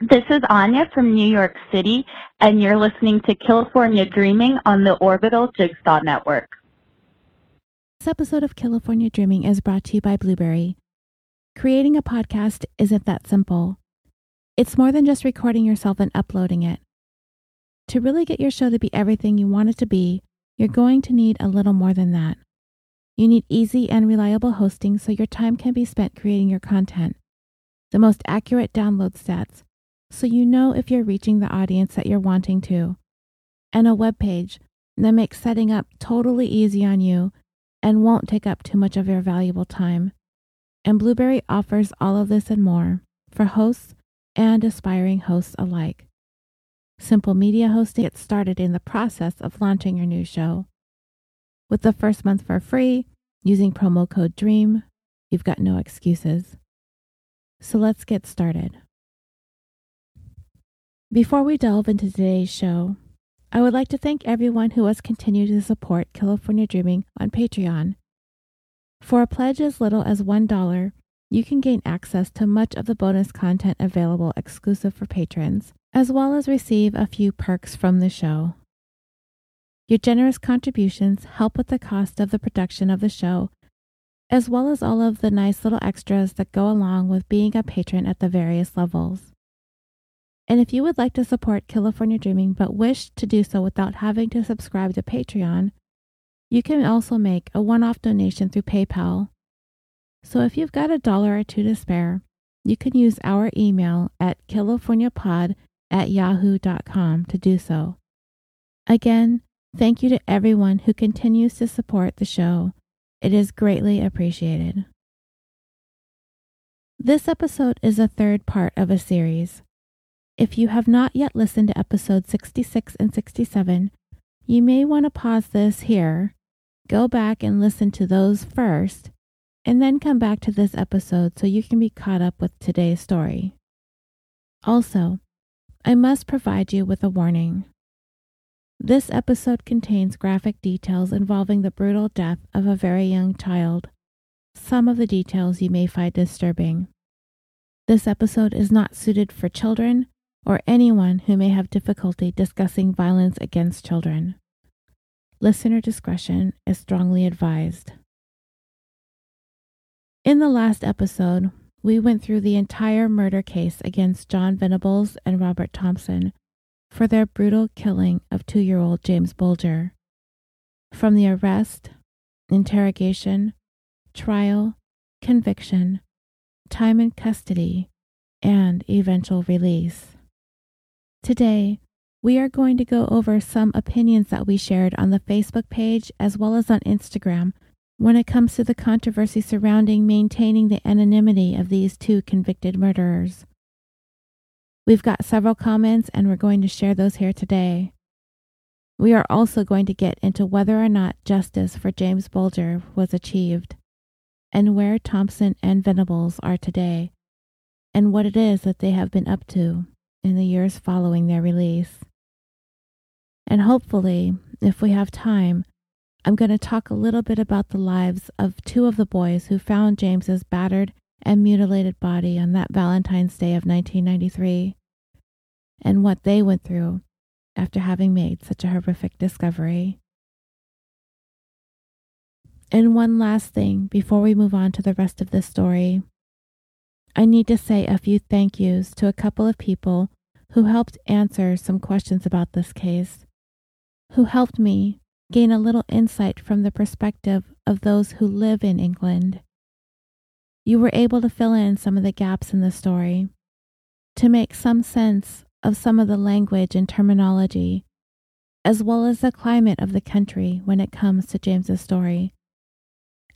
This is Anya from New York City, and you're listening to California Dreaming on the Orbital Jigsaw Network. This episode of California Dreaming is brought to you by Blubrry. Creating a podcast isn't that simple. It's more than just recording yourself and uploading it. To really get your show to be everything you want it to be, you're going to need a little more than that. You need easy and reliable hosting so your time can be spent creating your content, the most accurate download stats, so you know if you're reaching the audience that you're wanting to, and a web page that makes setting up totally easy on you and won't take up too much of your valuable time. And Blubrry offers all of this and more for hosts and aspiring hosts alike. Simple media hosting gets started in the process of launching your new show. With the first month for free, using promo code DREAM, you've got no excuses. So let's get started. Before we delve into today's show, I would like to thank everyone who has continued to support California Dreaming on Patreon. For a pledge as little as $1, you can gain access to much of the bonus content available exclusive for patrons, as well as receive a few perks from the show. Your generous contributions help with the cost of the production of the show, as well as all of the nice little extras that go along with being a patron at the various levels. And if you would like to support California Dreaming but wish to do so without having to subscribe to Patreon, you can also make a one off donation through PayPal so if you've got a dollar or two to spare, you can use our email at californiapod at yahoo.com to do so. Again, thank you to everyone who continues to support the show. It is greatly appreciated. This episode is a third part of a series. If you have not yet listened to episodes 66 and 67, you may want to pause this here, go back and listen to those first, and then come back to this episode so you can be caught up with today's story. Also, I must provide you with a warning. This episode contains graphic details involving the brutal death of a very young child. Some of the details you may find disturbing. This episode is not suited for children or anyone who may have difficulty discussing violence against children. Listener discretion is strongly advised. In the last episode, we went through the entire murder case against John Venables and Robert Thompson for their brutal killing of two year old James Bulger. From the arrest, interrogation, trial, conviction, time in custody, and eventual release. Today, we are going to go over some opinions that we shared on the Facebook page as well as on Instagram when it comes to the controversy surrounding maintaining the anonymity of these two convicted murderers. We've got several comments and we're going to share those here today. We are also going to get into whether or not justice for James Bulger was achieved, and where Thompson and Venables are today, and what it is that they have been up to in the years following their release. And hopefully, if we have time, I'm going to talk a little bit about the lives of two of the boys who found James's battered and mutilated body on that Valentine's Day of 1993 and what they went through after having made such a horrific discovery. And one last thing before we move on to the rest of this story. I need to say a few thank yous to a couple of people who helped answer some questions about this case, who helped me gain a little insight from the perspective of those who live in England. You were able to fill in some of the gaps in the story, to make some sense of some of the language and terminology, as well as the climate of the country when it comes to James's story,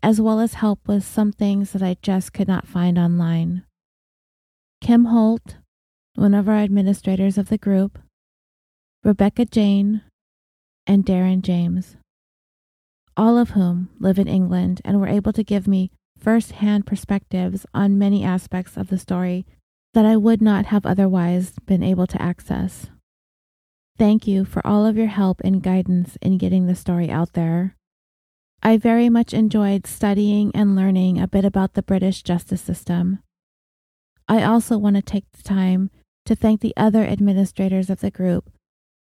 as well as help with some things that I just could not find online. Kim Holt, one of our administrators of the group, Rebecca Jane, and Darren James, all of whom live in England and were able to give me first hand perspectives on many aspects of the story that I would not have otherwise been able to access. Thank you for all of your help and guidance in getting the story out there. I very much enjoyed studying and learning a bit about the British justice system. I also want to take the time to thank the other administrators of the group,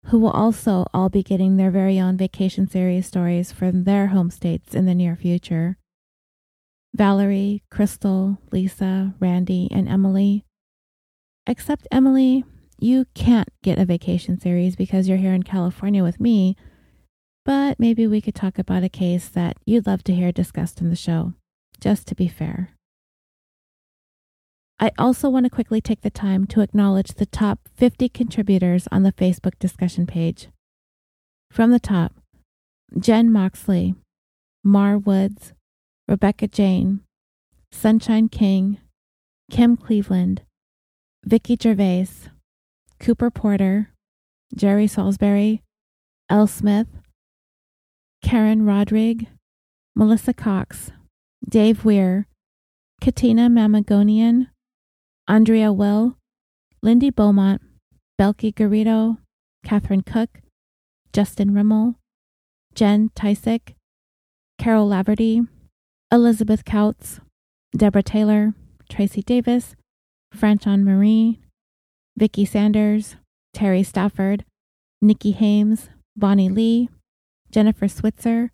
who will also all be getting their very own vacation series stories from their home states in the near future. Valerie, Crystal, Lisa, Randy, and Emily. Except Emily, you can't get a vacation series because you're here in California with me, but maybe we could talk about a case that you'd love to hear discussed in the show, just to be fair. I also want to quickly take the time to acknowledge the top 50 contributors on the Facebook discussion page. From the top, Jen Moxley, Mar Woods, Rebecca Jane, Sunshine King, Kim Cleveland, Vicki Gervais, Cooper Porter, Jerry Salisbury, L. Smith, Karen Rodrigue, Melissa Cox, Dave Weir, Katina Mamagonian, Andrea Will, Lindy Beaumont, Belky Garrido, Catherine Cook, Justin Rimmel, Jen Tysick, Carol Laverty, Elizabeth Kautz, Deborah Taylor, Tracy Davis, Franchon Marie, Vicki Sanders, Terry Stafford, Nikki Hames, Bonnie Lee, Jennifer Switzer,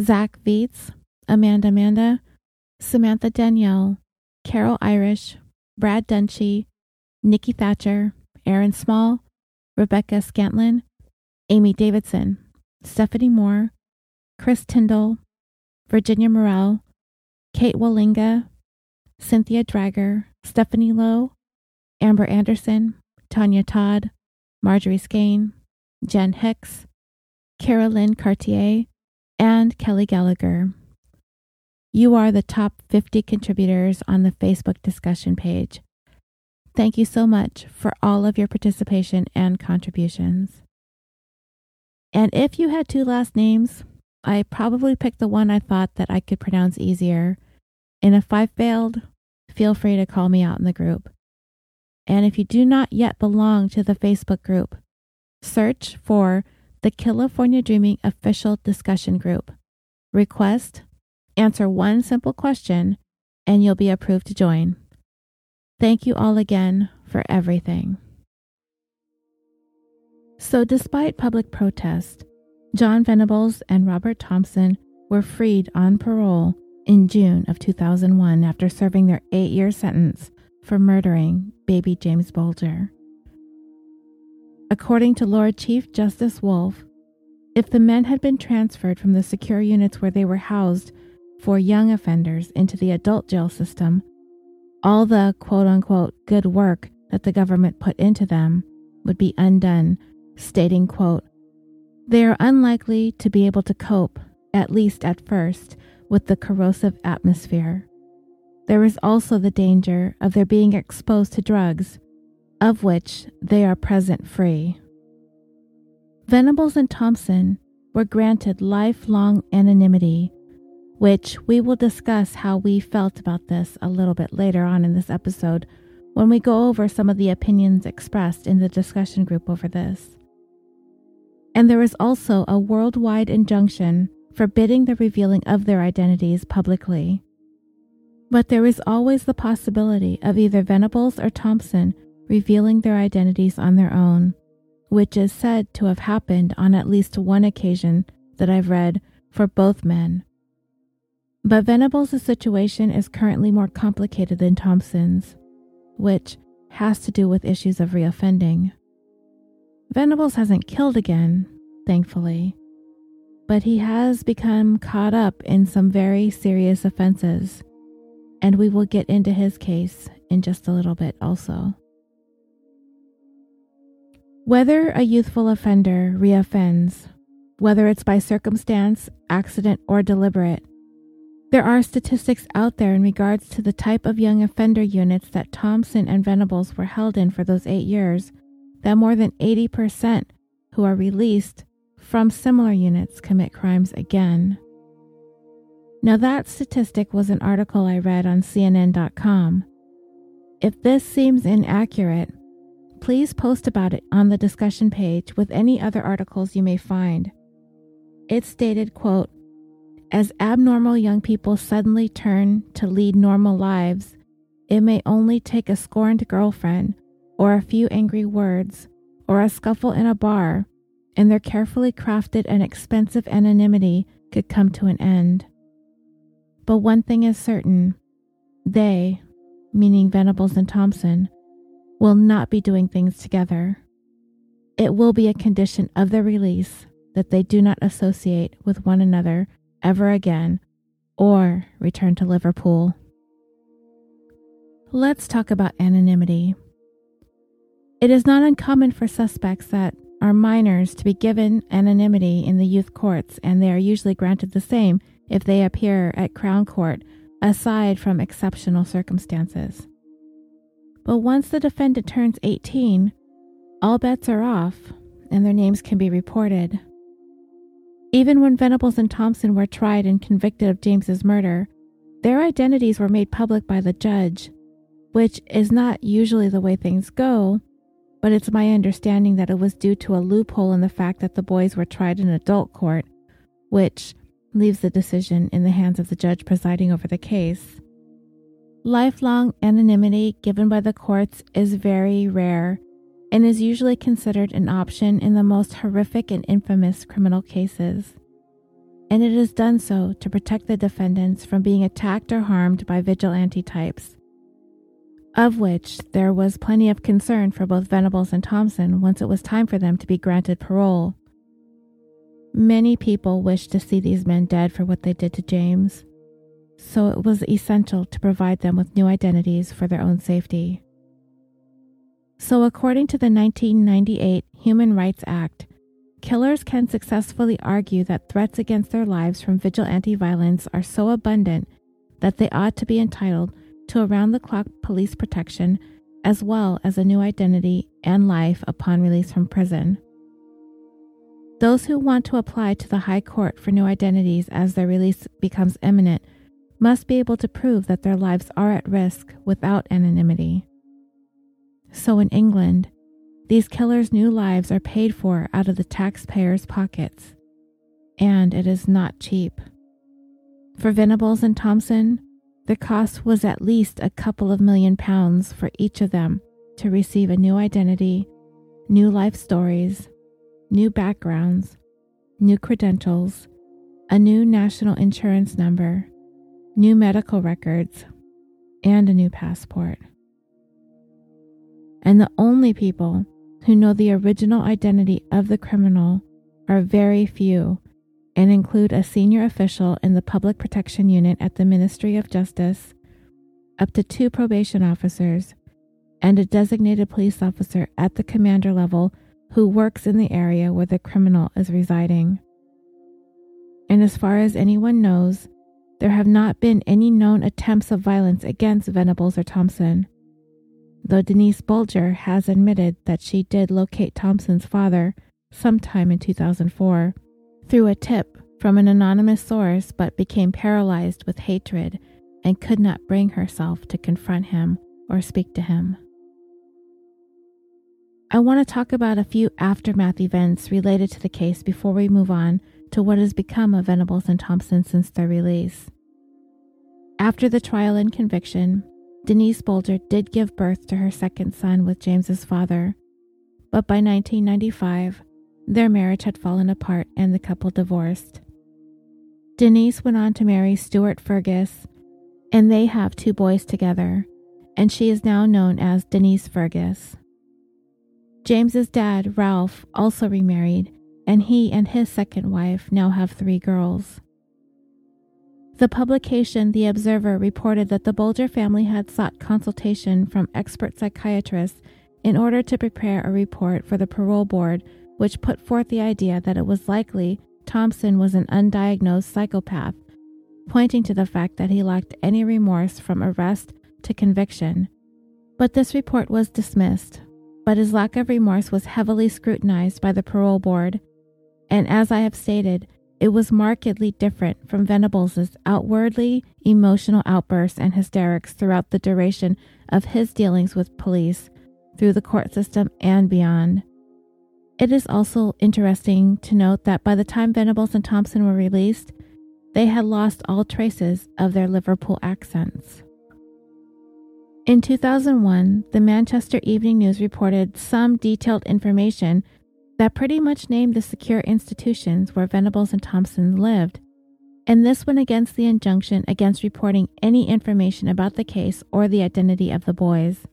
Zach Vietz, Amanda Amanda, Samantha Danielle, Carol Irish, Brad Dunshee, Nikki Thatcher, Aaron Small, Rebecca Scantlin, Amy Davidson, Stephanie Moore, Chris Tyndall, Virginia Morell, Kate Wallinga, Cynthia Drager, Stephanie Lowe, Amber Anderson, Tanya Todd, Marjorie Skane, Jen Hicks, Carolyn Cartier, and Kelly Gallagher. You are the top 50 contributors on the Facebook discussion page. Thank you so much for all of your participation and contributions. And if you had two last names, I probably picked the one I thought that I could pronounce easier. And if I failed, feel free to call me out in the group. And if you do not yet belong to the Facebook group, search for the California Dreaming official discussion group. Request, answer one simple question, and you'll be approved to join. Thank you all again for everything. So, despite public protest, John Venables and Robert Thompson were freed on parole in June of 2001 after serving their eight year sentence for murdering baby James Bulger. According to Lord Chief Justice Woolf, if the men had been transferred from the secure units where they were housed for young offenders into the adult jail system, all the quote unquote good work that the government put into them would be undone, stating, quote, they are unlikely to be able to cope, at least at first, with the corrosive atmosphere. There is also the danger of their being exposed to drugs of which they are present free. Venables and Thompson were granted lifelong anonymity, which we will discuss how we felt about this a little bit later on in this episode when we go over some of the opinions expressed in the discussion group over this. And there is also a worldwide injunction forbidding the revealing of their identities publicly. But there is always the possibility of either Venables or Thompson revealing their identities on their own, which is said to have happened on at least one occasion that I've read for both men. But Venables' situation is currently more complicated than Thompson's, which has to do with issues of reoffending. Venables hasn't killed again, thankfully, but he has become caught up in some very serious offenses, and we will get into his case in just a little bit also. Whether a youthful offender reoffends, whether it's by circumstance, accident, or deliberate, there are statistics out there in regards to the type of young offender units that Thompson and Venables were held in for those eight years that more than 80% who are released from similar units commit crimes again. Now, that statistic was an article I read on CNN.com. If this seems inaccurate, Please post about it on the discussion page with any other articles you may find. It stated, quote, as abnormal young people suddenly turn to lead normal lives, it may only take a scorned girlfriend or a few angry words, or a scuffle in a bar, and their carefully crafted and expensive anonymity could come to an end. But one thing is certain they, meaning Venables and Thompson, will not be doing things together. It will be a condition of their release that they do not associate with one another ever again or return to Liverpool. Let's talk about anonymity. It is not uncommon for suspects that are minors to be given anonymity in the youth courts, and they are usually granted the same if they appear at Crown Court, aside from exceptional circumstances. But once the defendant turns 18, all bets are off and their names can be reported. Even when Venables and Thompson were tried and convicted of James's murder, their identities were made public by the judge, which is not usually the way things go, but it's my understanding that it was due to a loophole in the fact that the boys were tried in adult court, which leaves the decision in the hands of the judge presiding over the case. Lifelong anonymity given by the courts is very rare and is usually considered an option in the most horrific and infamous criminal cases. And it is done so to protect the defendants from being attacked or harmed by vigilante types, of which there was plenty of concern for both Venables and Thompson once it was time for them to be granted parole. Many people wished to see these men dead for what they did to James, so it was essential to provide them with new identities for their own safety. So, according to the 1998 Human Rights Act, killers can successfully argue that threats against their lives from vigilante violence are so abundant that they ought to be entitled to around the clock police protection as well as a new identity and life upon release from prison. Those who want to apply to the High Court for new identities as their release becomes imminent must be able to prove that their lives are at risk without anonymity. So in England, these killers' new lives are paid for out of the taxpayers' pockets, and it is not cheap. For Venables and Thompson, the cost was at least a couple of million pounds for each of them to receive a new identity, new life stories, new backgrounds, new credentials, a new national insurance number, new medical records, and a new passport and the only people who know the original identity of the criminal are very few and include a senior official in the Public Protection Unit at the Ministry of Justice, up to two probation officers, and a designated police officer at the commander level who works in the area where the criminal is residing. And as far as anyone knows, there have not been any known attempts of violence against Venables or Thompson though Denise Bulger has admitted that she did locate Thompson's father sometime in 2004 through a tip from an anonymous source but became paralyzed with hatred and could not bring herself to confront him or speak to him. I want to talk about a few aftermath events related to the case before we move on to what has become of Venables and Thompson since their release. After the trial and conviction, Denise Bulger did give birth to her second son with James's father, but by 1995, their marriage had fallen apart and the couple divorced. Denise went on to marry Stuart Fergus, and they have two boys together, and she is now known as Denise Fergus. James's dad, Ralph, also remarried, and he and his second wife now have three girls. The publication The Observer reported that the Bulger family had sought consultation from expert psychiatrists in order to prepare a report for the parole board, which put forth the idea that it was likely Thompson was an undiagnosed psychopath, pointing to the fact that he lacked any remorse from arrest to conviction. But this report was dismissed, but his lack of remorse was heavily scrutinized by the parole board. And as I have stated, it was markedly different from Venables' outwardly emotional outbursts and hysterics throughout the duration of his dealings with police, through the court system, and beyond. It is also interesting to note that by the time Venables and Thompson were released, they had lost all traces of their Liverpool accents. In 2001, the Manchester Evening News reported some detailed information that pretty much named the secure institutions where Venables and Thompson lived, and this went against the injunction against reporting any information about the case or the identity of the boys.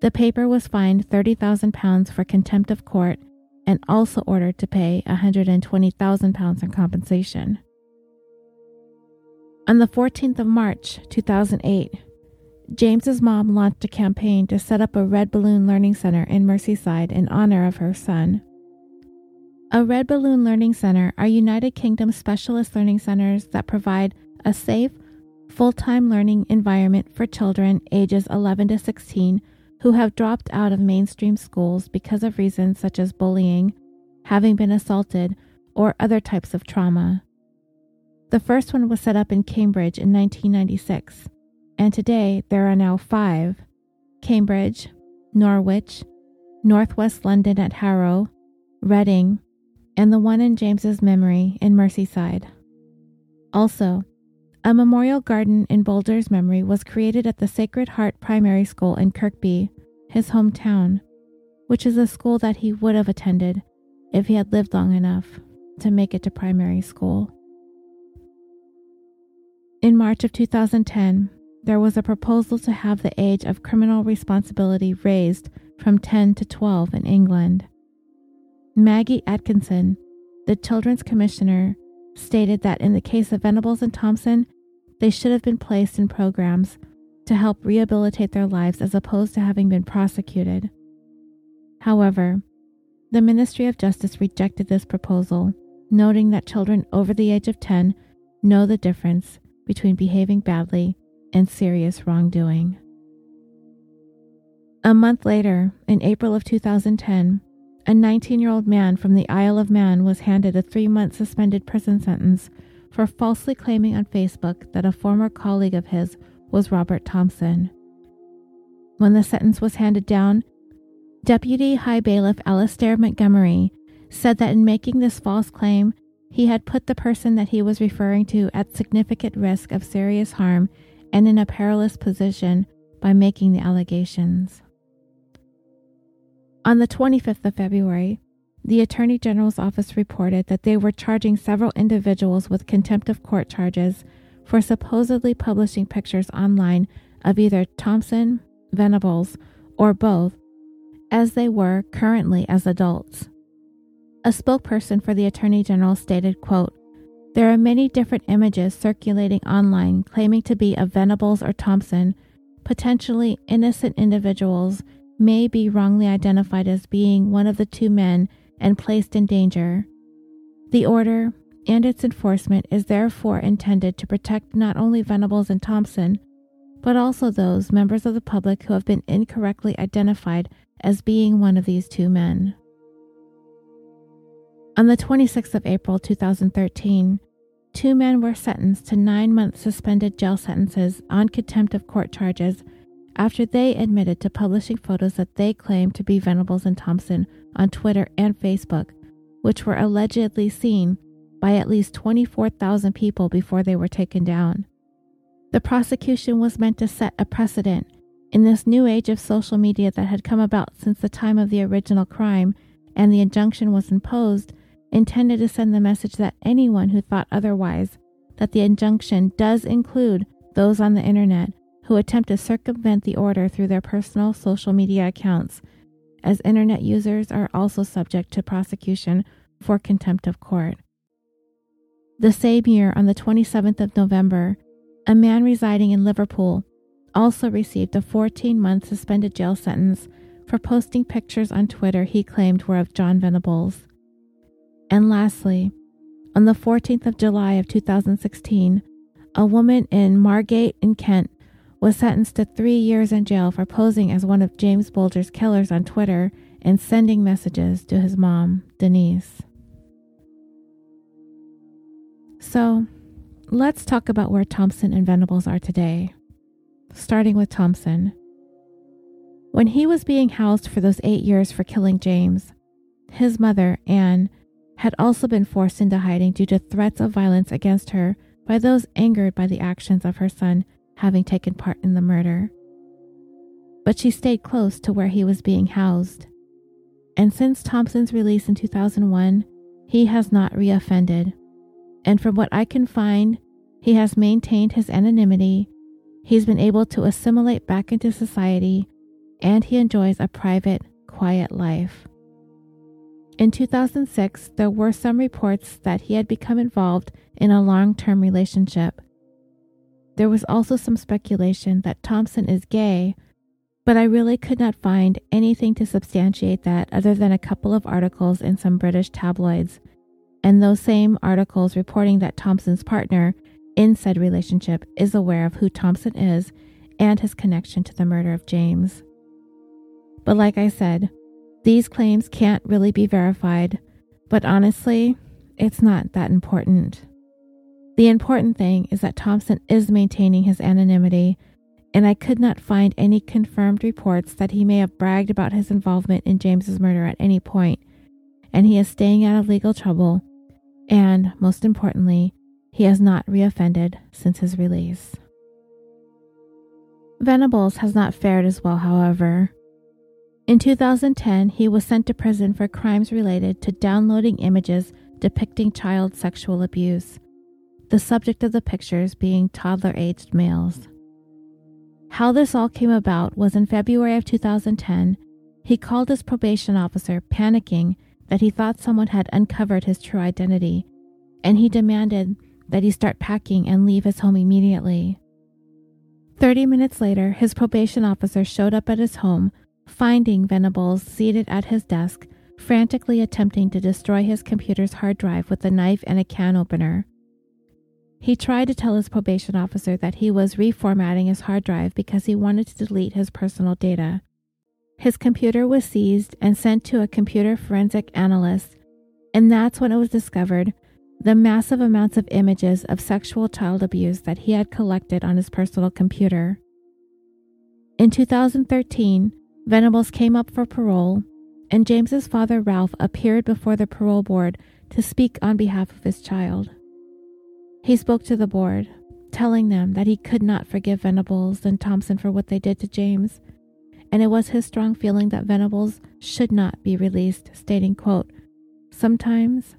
The paper was fined £30,000 for contempt of court and also ordered to pay £120,000 in compensation. On the 14th of March 2008, James's mom launched a campaign to set up a Red Balloon Learning Center in Merseyside in honor of her son. A Red Balloon Learning Center are United Kingdom specialist learning centers that provide a safe, full time learning environment for children ages 11 to 16 who have dropped out of mainstream schools because of reasons such as bullying, having been assaulted, or other types of trauma. The first one was set up in Cambridge in 1996 and today there are now five Cambridge, Norwich, Northwest London at Harrow, Reading, and the one in James's memory in Merseyside. Also, a memorial garden in Bulger's memory was created at the Sacred Heart Primary School in Kirkby, his hometown, which is a school that he would have attended if he had lived long enough to make it to primary school. In March of 2010, there was a proposal to have the age of criminal responsibility raised from 10 to 12 in England. Maggie Atkinson, the Children's Commissioner, stated that in the case of Venables and Thompson, they should have been placed in programs to help rehabilitate their lives as opposed to having been prosecuted. However, the Ministry of Justice rejected this proposal, noting that children over the age of 10 know the difference between behaving badly and serious wrongdoing. A month later, in April of 2010, a 19 year old man from the Isle of Man was handed a three month suspended prison sentence for falsely claiming on Facebook that a former colleague of his was Robert Thompson. When the sentence was handed down, Deputy High Bailiff Alastair Montgomery said that in making this false claim, he had put the person that he was referring to at significant risk of serious harm and in a perilous position by making the allegations. On the 25th of February, the Attorney General's office reported that they were charging several individuals with contempt of court charges for supposedly publishing pictures online of either Thompson, Venables, or both, as they were currently as adults. A spokesperson for the Attorney General stated, quote, there are many different images circulating online claiming to be of Venables or Thompson. Potentially innocent individuals may be wrongly identified as being one of the two men and placed in danger. The order and its enforcement is therefore intended to protect not only Venables and Thompson, but also those members of the public who have been incorrectly identified as being one of these two men. On the 26th of April 2013, two men were sentenced to nine month suspended jail sentences on contempt of court charges after they admitted to publishing photos that they claimed to be Venables and Thompson on Twitter and Facebook, which were allegedly seen by at least 24,000 people before they were taken down. The prosecution was meant to set a precedent in this new age of social media that had come about since the time of the original crime and the injunction was imposed intended to send the message that anyone who thought otherwise, that the injunction does include those on the internet who attempt to circumvent the order through their personal social media accounts, as internet users are also subject to prosecution for contempt of court. The same year, on the 27th of November, a man residing in Liverpool also received a 14 month suspended jail sentence for posting pictures on Twitter he claimed were of John Venables. And lastly, on the 14th of July of 2016, a woman in Margate in Kent was sentenced to three years in jail for posing as one of James Bulger's killers on Twitter and sending messages to his mom, Denise. So, let's talk about where Thompson and Venables are today, starting with Thompson. When he was being housed for those eight years for killing James, his mother, Anne, had also been forced into hiding due to threats of violence against her by those angered by the actions of her son having taken part in the murder. but she stayed close to where he was being housed. And since Thompson's release in 2001, he has not reoffended. And from what I can find, he has maintained his anonymity, he's been able to assimilate back into society, and he enjoys a private, quiet life. In 2006, there were some reports that he had become involved in a long term relationship. There was also some speculation that Thompson is gay, but I really could not find anything to substantiate that other than a couple of articles in some British tabloids, and those same articles reporting that Thompson's partner in said relationship is aware of who Thompson is and his connection to the murder of James. But like I said, these claims can't really be verified, but honestly, it's not that important. The important thing is that Thompson is maintaining his anonymity, and I could not find any confirmed reports that he may have bragged about his involvement in James's murder at any point, and he is staying out of legal trouble, and most importantly, he has not reoffended since his release. Venables has not fared as well, however. In 2010, he was sent to prison for crimes related to downloading images depicting child sexual abuse, the subject of the pictures being toddler aged males. How this all came about was in February of 2010, he called his probation officer, panicking that he thought someone had uncovered his true identity, and he demanded that he start packing and leave his home immediately. Thirty minutes later, his probation officer showed up at his home finding Venables seated at his desk, frantically attempting to destroy his computer's hard drive with a knife and a can opener. He tried to tell his probation officer that he was reformatting his hard drive because he wanted to delete his personal data. His computer was seized and sent to a computer forensic analyst, and that's when it was discovered the massive amounts of images of sexual child abuse that he had collected on his personal computer. In 2013, Venables came up for parole, and James's father Ralph appeared before the parole board to speak on behalf of his child. He spoke to the board, telling them that he could not forgive Venables and Thompson for what they did to James, and it was his strong feeling that Venables should not be released, stating, quote, Sometimes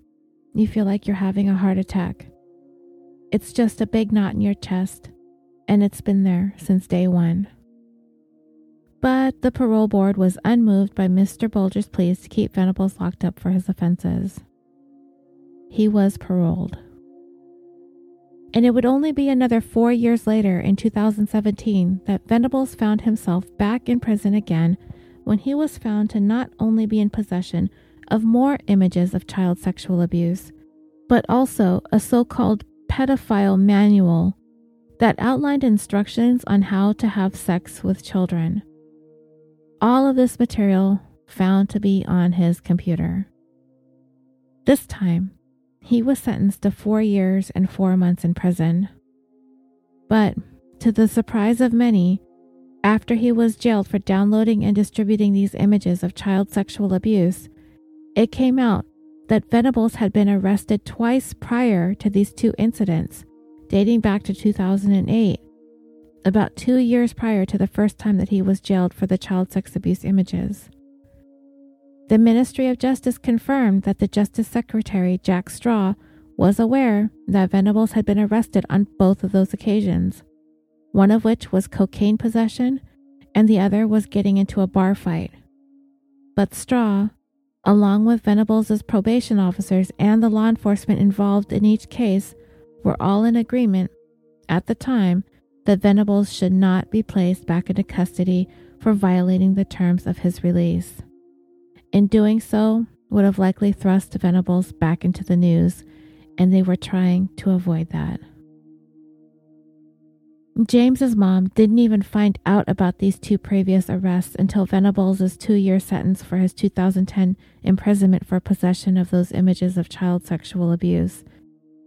you feel like you're having a heart attack. It's just a big knot in your chest, and it's been there since day one. But the parole board was unmoved by Mr. Bulger's pleas to keep Venables locked up for his offenses. He was paroled. And it would only be another four years later, in 2017, that Venables found himself back in prison again when he was found to not only be in possession of more images of child sexual abuse, but also a so called pedophile manual that outlined instructions on how to have sex with children all of this material found to be on his computer. This time, he was sentenced to four years and four months in prison. But, to the surprise of many, after he was jailed for downloading and distributing these images of child sexual abuse, it came out that Venables had been arrested twice prior to these two incidents, dating back to 2008, about two years prior to the first time that he was jailed for the child sex abuse images. The Ministry of Justice confirmed that the Justice Secretary, Jack Straw, was aware that Venables had been arrested on both of those occasions, one of which was cocaine possession and the other was getting into a bar fight. But Straw, along with Venables' probation officers and the law enforcement involved in each case, were all in agreement at the time that Venables should not be placed back into custody for violating the terms of his release. In doing so, would have likely thrust Venables back into the news, and they were trying to avoid that. James's mom didn't even find out about these two previous arrests until Venables' two year sentence for his 2010 imprisonment for possession of those images of child sexual abuse.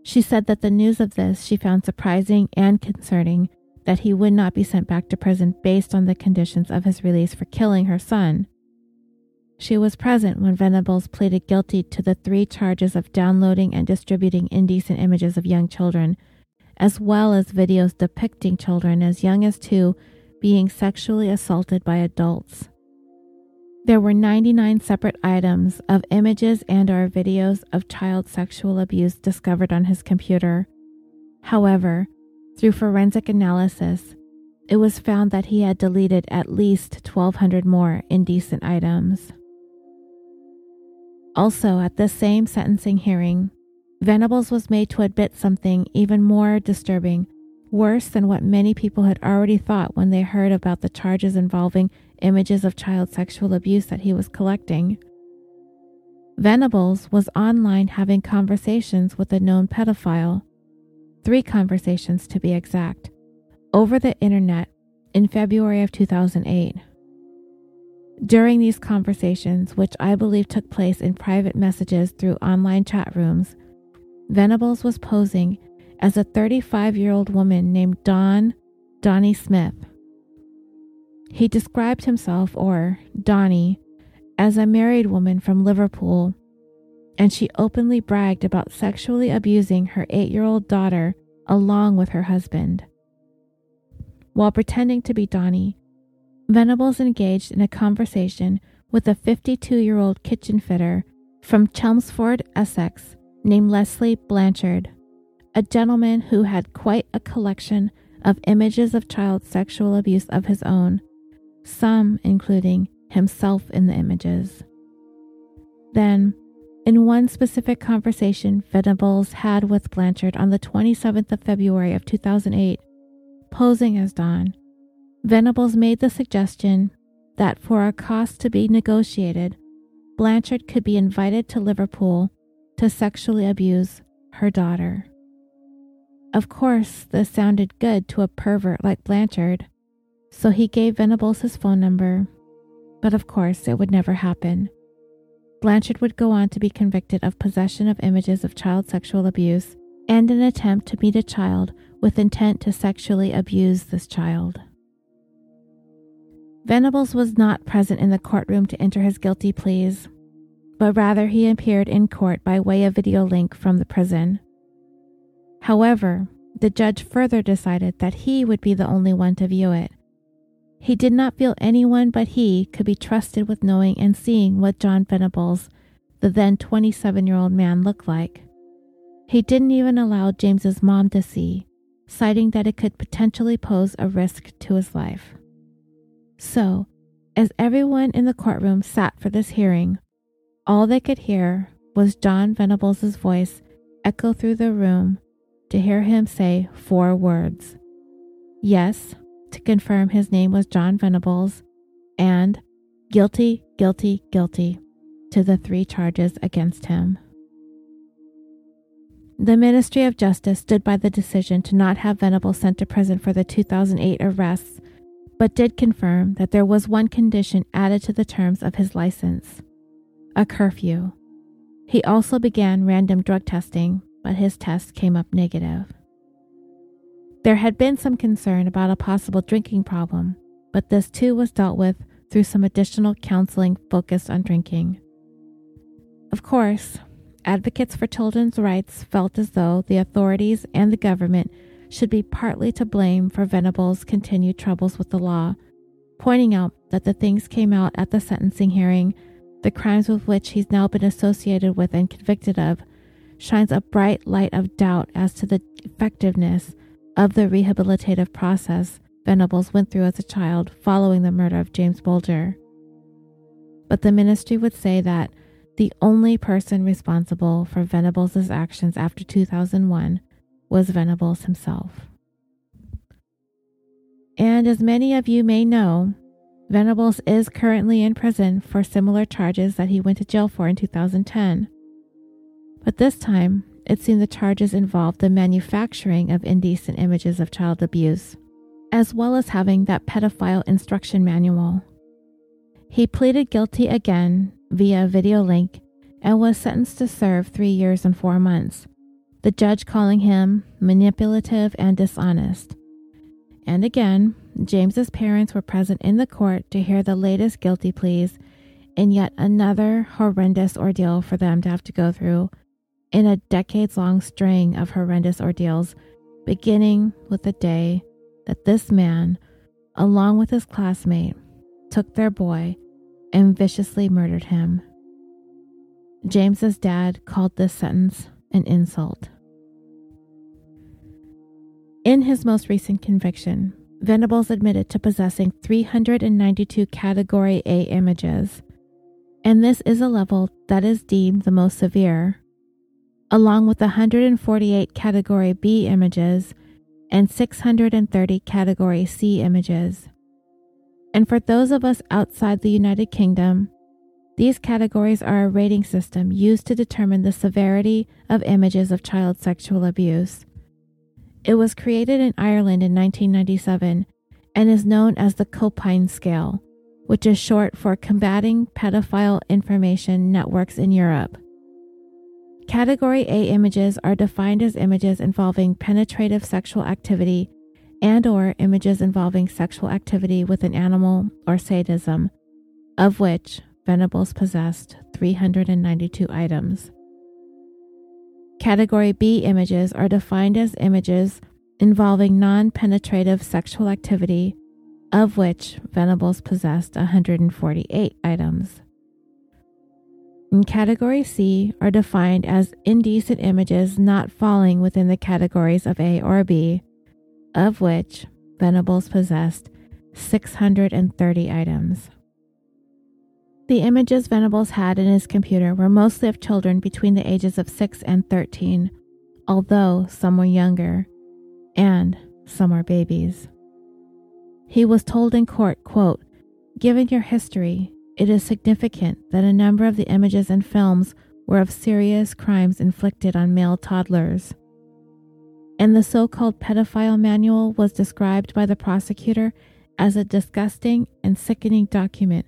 She said that the news of this she found surprising and concerning that he would not be sent back to prison based on the conditions of his release for killing her son. She was present when Venables pleaded guilty to the three charges of downloading and distributing indecent images of young children, as well as videos depicting children as young as two being sexually assaulted by adults. There were 99 separate items of images and or videos of child sexual abuse discovered on his computer. However, through forensic analysis, it was found that he had deleted at least 1,200 more indecent items. Also, at this same sentencing hearing, Venables was made to admit something even more disturbing, worse than what many people had already thought when they heard about the charges involving images of child sexual abuse that he was collecting. Venables was online having conversations with a known pedophile, three conversations to be exact, over the internet in February of 2008. During these conversations, which I believe took place in private messages through online chat rooms, Venables was posing as a 35 year old woman named Dawn Donnie Smith. He described himself, or Donnie, as a married woman from Liverpool, and she openly bragged about sexually abusing her eight year old daughter along with her husband. While pretending to be Donnie, Venables engaged in a conversation with a 52 year old kitchen fitter from Chelmsford, Essex, named Leslie Blanchard, a gentleman who had quite a collection of images of child sexual abuse of his own, some including himself in the images. Then, in one specific conversation Venables had with Blanchard on the 27th of February of 2008, posing as Dawn, Venables made the suggestion that for a cost to be negotiated, Blanchard could be invited to Liverpool to sexually abuse her daughter. Of course, this sounded good to a pervert like Blanchard, so he gave Venables his phone number. But of course, it would never happen. Blanchard would go on to be convicted of possession of images of child sexual abuse and an attempt to meet a child with intent to sexually abuse this child. Venables was not present in the courtroom to enter his guilty pleas, but rather he appeared in court by way of video link from the prison. However, the judge further decided that he would be the only one to view it. He did not feel anyone but he could be trusted with knowing and seeing what John Venables, the then 27 year old man, looked like. He didn't even allow James's mom to see, citing that it could potentially pose a risk to his life. So, as everyone in the courtroom sat for this hearing, all they could hear was John Venables' voice echo through the room to hear him say four words yes, to confirm his name was John Venables, and guilty, guilty, guilty to the three charges against him. The Ministry of Justice stood by the decision to not have Venables sent to prison for the 2008 arrests but did confirm that there was one condition added to the terms of his license a curfew. He also began random drug testing, but his test came up negative. There had been some concern about a possible drinking problem, but this too was dealt with through some additional counseling focused on drinking. Of course, advocates for children's rights felt as though the authorities and the government should be partly to blame for Venables' continued troubles with the law, pointing out that the things came out at the sentencing hearing, the crimes with which he's now been associated with and convicted of, shines a bright light of doubt as to the effectiveness of the rehabilitative process Venables went through as a child following the murder of James Bulger. But the ministry would say that the only person responsible for Venables' actions after 2001 was Venables himself. And as many of you may know, Venables is currently in prison for similar charges that he went to jail for in 2010. But this time, it seemed the charges involved the manufacturing of indecent images of child abuse, as well as having that pedophile instruction manual. He pleaded guilty again via video link and was sentenced to serve three years and four months, the judge calling him manipulative and dishonest. And again, James's parents were present in the court to hear the latest guilty pleas in yet another horrendous ordeal for them to have to go through in a decades long string of horrendous ordeals, beginning with the day that this man, along with his classmate, took their boy and viciously murdered him. James's dad called this sentence an insult. In his most recent conviction, Venables admitted to possessing 392 Category A images, and this is a level that is deemed the most severe, along with 148 Category B images and 630 Category C images. And for those of us outside the United Kingdom, these categories are a rating system used to determine the severity of images of child sexual abuse. It was created in Ireland in 1997 and is known as the Copine Scale, which is short for Combating Pedophile Information Networks in Europe. Category A images are defined as images involving penetrative sexual activity and or images involving sexual activity with an animal or sadism, of which Venables possessed 392 items. Category B images are defined as images involving non penetrative sexual activity, of which Venables possessed 148 items. And category C are defined as indecent images not falling within the categories of A or B, of which Venables possessed 630 items. The images Venables had in his computer were mostly of children between the ages of 6 and 13, although some were younger, and some were babies. He was told in court, quote, Given your history, it is significant that a number of the images and films were of serious crimes inflicted on male toddlers. And the so called pedophile manual was described by the prosecutor as a disgusting and sickening document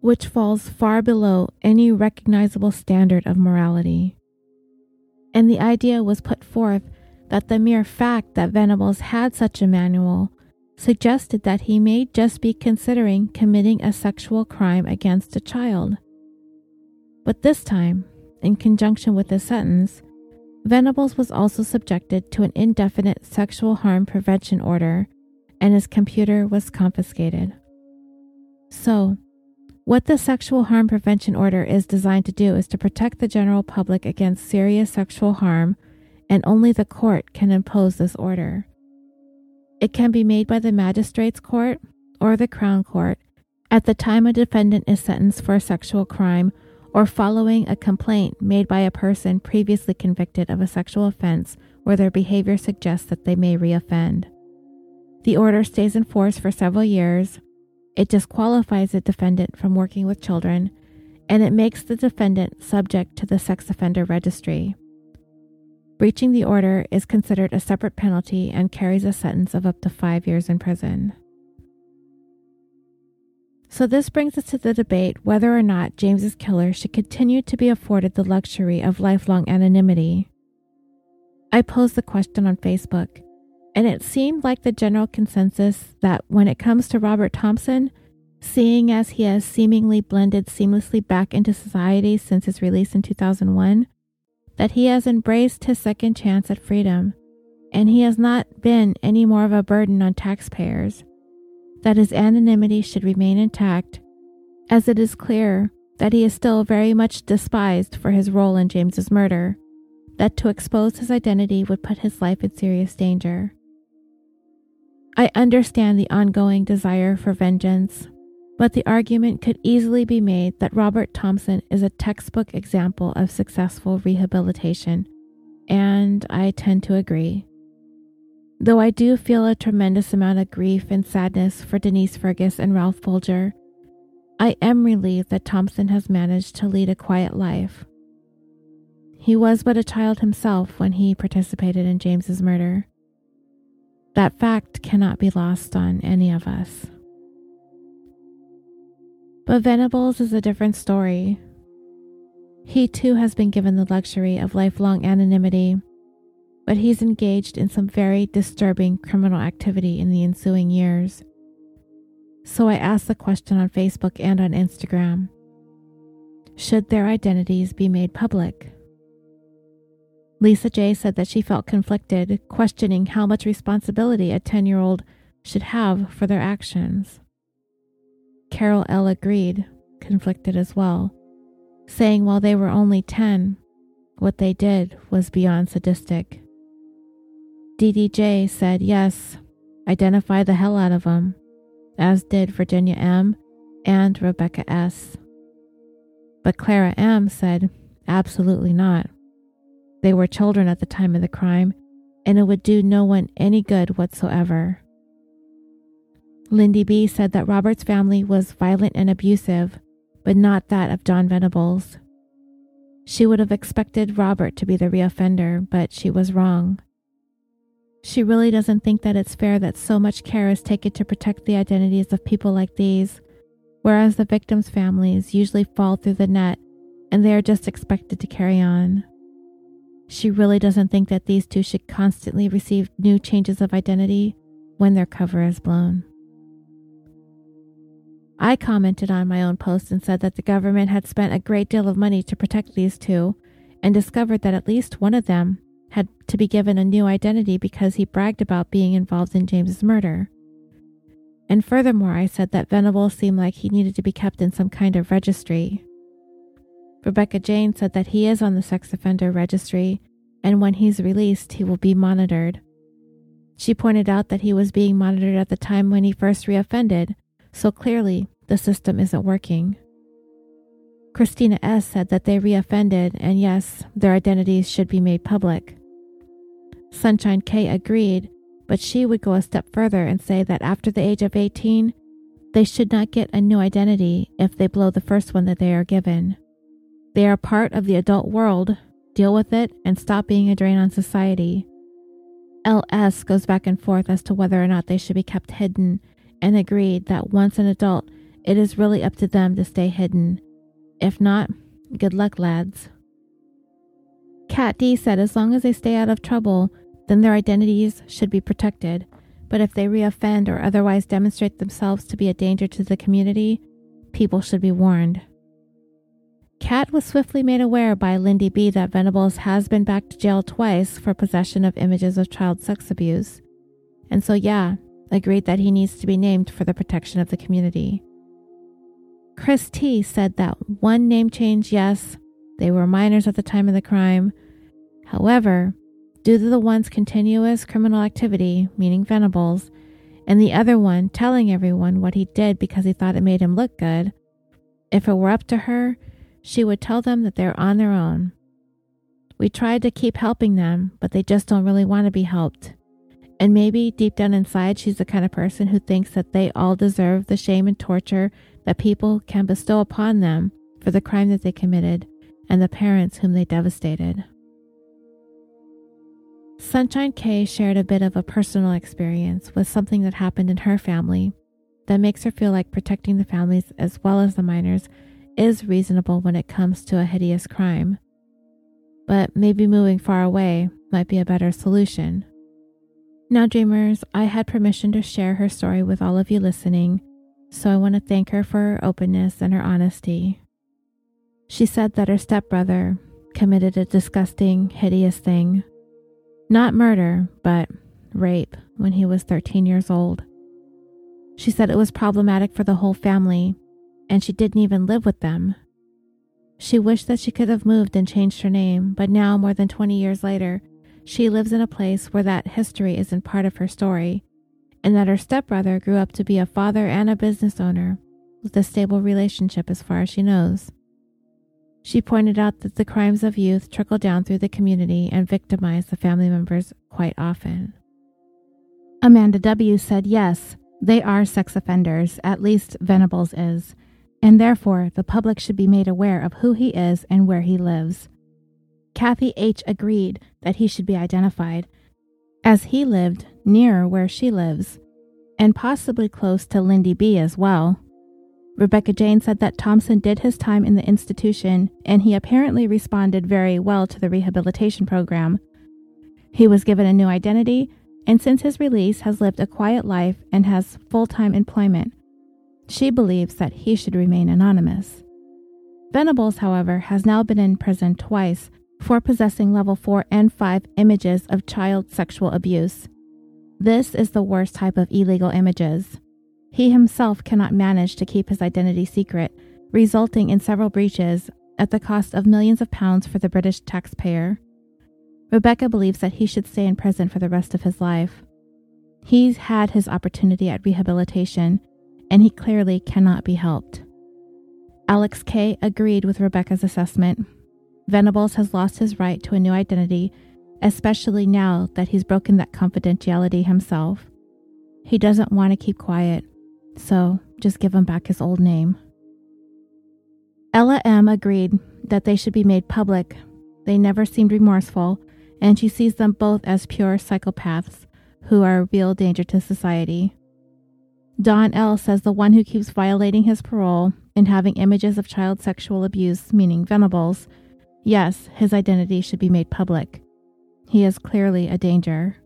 which falls far below any recognizable standard of morality. And the idea was put forth that the mere fact that Venables had such a manual suggested that he may just be considering committing a sexual crime against a child. But this time, in conjunction with the sentence, Venables was also subjected to an indefinite sexual harm prevention order, and his computer was confiscated. So, what the Sexual Harm Prevention Order is designed to do is to protect the general public against serious sexual harm, and only the court can impose this order. It can be made by the magistrate's court or the Crown Court at the time a defendant is sentenced for a sexual crime or following a complaint made by a person previously convicted of a sexual offense where their behavior suggests that they may reoffend. The order stays in force for several years it disqualifies the defendant from working with children, and it makes the defendant subject to the sex offender registry. Breaching the order is considered a separate penalty and carries a sentence of up to five years in prison. So, this brings us to the debate whether or not James's killer should continue to be afforded the luxury of lifelong anonymity. I posed the question on Facebook and it seemed like the general consensus that when it comes to Robert Thompson, seeing as he has seemingly blended seamlessly back into society since his release in 2001, that he has embraced his second chance at freedom, and he has not been any more of a burden on taxpayers, that his anonymity should remain intact, as it is clear that he is still very much despised for his role in James's murder, that to expose his identity would put his life in serious danger. I understand the ongoing desire for vengeance, but the argument could easily be made that Robert Thompson is a textbook example of successful rehabilitation, and I tend to agree. Though I do feel a tremendous amount of grief and sadness for Denise Fergus and Ralph Bulger, I am relieved that Thompson has managed to lead a quiet life. He was but a child himself when he participated in James's murder. That fact cannot be lost on any of us. But Venables is a different story. He too has been given the luxury of lifelong anonymity, but he's engaged in some very disturbing criminal activity in the ensuing years. So I asked the question on Facebook and on Instagram Should their identities be made public? Lisa J said that she felt conflicted, questioning how much responsibility a 10 year old should have for their actions. Carol L. agreed, conflicted as well, saying while they were only 10, what they did was beyond sadistic. DDJ said yes, identify the hell out of them, as did Virginia M. and Rebecca S. But Clara M. said absolutely not. They were children at the time of the crime, and it would do no one any good whatsoever. Lindy B. said that Robert's family was violent and abusive, but not that of John Venables. She would have expected Robert to be the reoffender, but she was wrong. She really doesn't think that it's fair that so much care is taken to protect the identities of people like these, whereas the victims' families usually fall through the net and they are just expected to carry on. She really doesn't think that these two should constantly receive new changes of identity when their cover is blown. I commented on my own post and said that the government had spent a great deal of money to protect these two and discovered that at least one of them had to be given a new identity because he bragged about being involved in James's murder. And furthermore, I said that Venable seemed like he needed to be kept in some kind of registry. Rebecca Jane said that he is on the sex offender registry, and when he's released, he will be monitored. She pointed out that he was being monitored at the time when he first reoffended, so clearly the system isn't working. Christina S. said that they reoffended, and yes, their identities should be made public. Sunshine K agreed, but she would go a step further and say that after the age of 18, they should not get a new identity if they blow the first one that they are given. They are part of the adult world, deal with it, and stop being a drain on society. LS goes back and forth as to whether or not they should be kept hidden and agreed that once an adult, it is really up to them to stay hidden. If not, good luck, lads. Cat D said as long as they stay out of trouble, then their identities should be protected. But if they reoffend or otherwise demonstrate themselves to be a danger to the community, people should be warned. Cat was swiftly made aware by Lindy B that Venables has been back to jail twice for possession of images of child sex abuse. And so, yeah, agreed that he needs to be named for the protection of the community. Chris T said that one name change, yes, they were minors at the time of the crime. However, due to the one's continuous criminal activity, meaning Venables, and the other one telling everyone what he did because he thought it made him look good, if it were up to her, she would tell them that they're on their own. We tried to keep helping them, but they just don't really want to be helped. And maybe deep down inside, she's the kind of person who thinks that they all deserve the shame and torture that people can bestow upon them for the crime that they committed and the parents whom they devastated. Sunshine K shared a bit of a personal experience with something that happened in her family that makes her feel like protecting the families as well as the minors is reasonable when it comes to a hideous crime. But maybe moving far away might be a better solution. Now, dreamers, I had permission to share her story with all of you listening, so I want to thank her for her openness and her honesty. She said that her stepbrother committed a disgusting, hideous thing. Not murder, but rape when he was 13 years old. She said it was problematic for the whole family, and she didn't even live with them. She wished that she could have moved and changed her name, but now, more than 20 years later, she lives in a place where that history isn't part of her story, and that her stepbrother grew up to be a father and a business owner with a stable relationship as far as she knows. She pointed out that the crimes of youth trickle down through the community and victimize the family members quite often. Amanda W. said yes, they are sex offenders, at least Venables is, and therefore the public should be made aware of who he is and where he lives. Kathy H. agreed that he should be identified, as he lived near where she lives, and possibly close to Lindy B. as well. Rebecca Jane said that Thompson did his time in the institution and he apparently responded very well to the rehabilitation program. He was given a new identity and since his release has lived a quiet life and has full time employment. She believes that he should remain anonymous. Venables, however, has now been in prison twice for possessing level 4 and 5 images of child sexual abuse. This is the worst type of illegal images. He himself cannot manage to keep his identity secret, resulting in several breaches at the cost of millions of pounds for the British taxpayer. Rebecca believes that he should stay in prison for the rest of his life. He's had his opportunity at rehabilitation, and he clearly cannot be helped. Alex Kay agreed with Rebecca's assessment. Venables has lost his right to a new identity, especially now that he's broken that confidentiality himself. He doesn't want to keep quiet, so just give him back his old name. Ella M. agreed that they should be made public. They never seemed remorseful, and she sees them both as pure psychopaths who are a real danger to society. Don L. says the one who keeps violating his parole and having images of child sexual abuse, meaning Venables, yes, his identity should be made public. He is clearly a danger.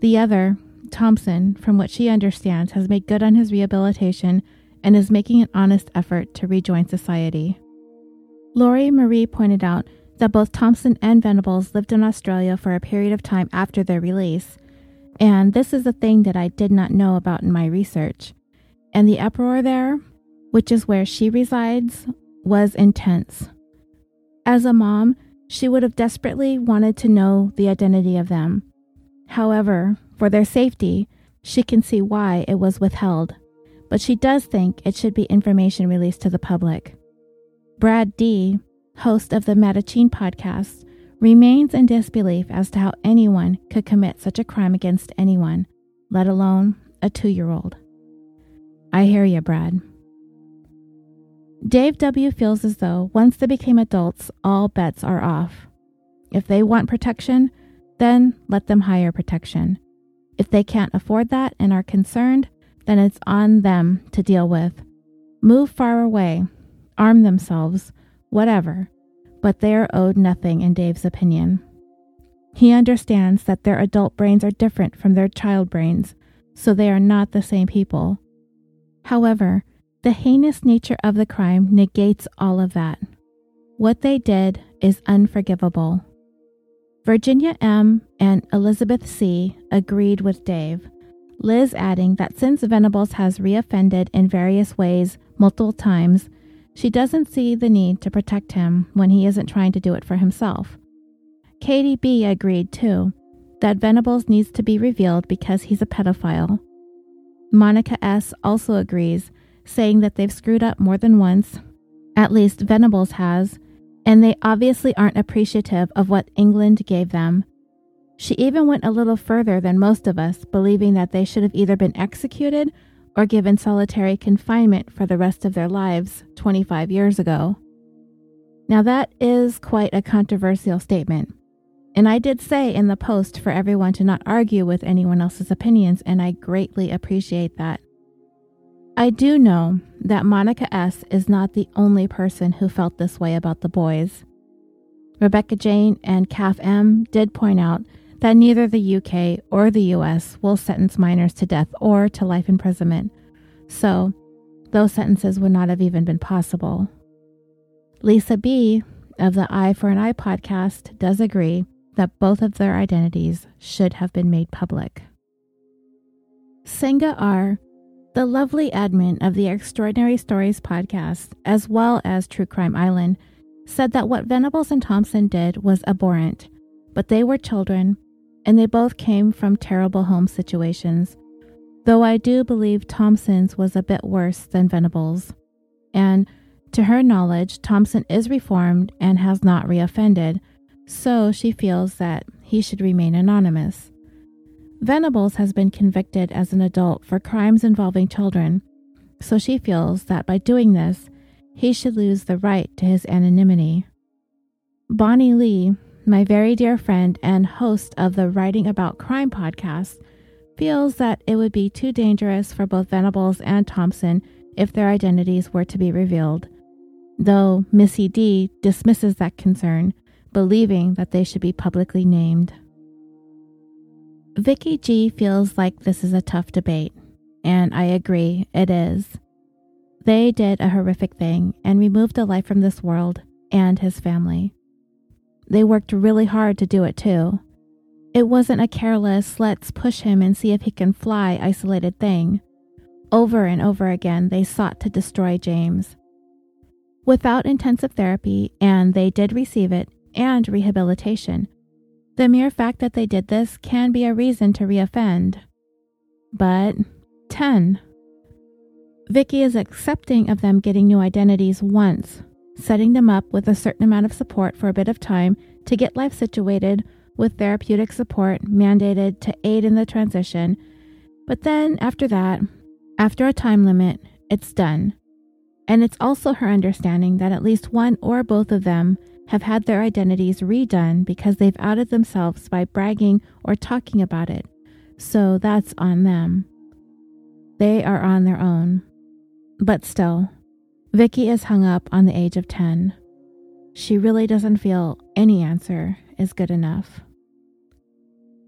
The other, Thompson, from what she understands, has made good on his rehabilitation and is making an honest effort to rejoin society. Laurie Marie pointed out that both Thompson and Venables lived in Australia for a period of time after their release, and this is a thing that I did not know about in my research. And the uproar there, which is where she resides, was intense. As a mom, she would have desperately wanted to know the identity of them. However, for their safety, she can see why it was withheld, but she does think it should be information released to the public. Brad D., host of the Mattachine podcast, remains in disbelief as to how anyone could commit such a crime against anyone, let alone a two year old. I hear you, Brad. Dave W. feels as though once they became adults, all bets are off. If they want protection, then let them hire protection. If they can't afford that and are concerned, then it's on them to deal with. Move far away, arm themselves, whatever, but they are owed nothing in Dave's opinion. He understands that their adult brains are different from their child brains, so they are not the same people. However, the heinous nature of the crime negates all of that. What they did is unforgivable. Virginia M. and Elizabeth C. agreed with Dave, Liz adding that since Venables has reoffended in various ways multiple times, she doesn't see the need to protect him when he isn't trying to do it for himself. Katie B. agreed too that Venables needs to be revealed because he's a pedophile. Monica S. also agrees, saying that they've screwed up more than once, at least Venables has, and they obviously aren't appreciative of what England gave them. She even went a little further than most of us, believing that they should have either been executed or given solitary confinement for the rest of their lives 25 years ago. Now, that is quite a controversial statement. And I did say in the post for everyone to not argue with anyone else's opinions, and I greatly appreciate that. I do know that Monica S. is not the only person who felt this way about the boys. Rebecca Jane and Kath M. did point out that neither the UK or the US will sentence minors to death or to life imprisonment, so those sentences would not have even been possible. Lisa B. of the Eye for an Eye podcast does agree that both of their identities should have been made public. Senga R the lovely admin of the Extraordinary Stories podcast, as well as True Crime Island, said that what Venables and Thompson did was abhorrent, but they were children, and they both came from terrible home situations. Though I do believe Thompson's was a bit worse than Venables. And to her knowledge, Thompson is reformed and has not reoffended, so she feels that he should remain anonymous. Venables has been convicted as an adult for crimes involving children, so she feels that by doing this, he should lose the right to his anonymity. Bonnie Lee, my very dear friend and host of the Writing About Crime podcast, feels that it would be too dangerous for both Venables and Thompson if their identities were to be revealed, though Missy D dismisses that concern, believing that they should be publicly named. Vicky G feels like this is a tough debate, and I agree, it is. They did a horrific thing and removed a life from this world and his family. They worked really hard to do it too. It wasn't a careless, let's push him and see if he can fly isolated thing. Over and over again, they sought to destroy James. Without intensive therapy, and they did receive it, and rehabilitation, the mere fact that they did this can be a reason to reoffend. But 10. Vicky is accepting of them getting new identities once, setting them up with a certain amount of support for a bit of time to get life situated with therapeutic support mandated to aid in the transition. But then, after that, after a time limit, it's done. And it's also her understanding that at least one or both of them have had their identities redone because they've outed themselves by bragging or talking about it. So that's on them. They are on their own. But still, Vicky is hung up on the age of 10. She really doesn't feel any answer is good enough.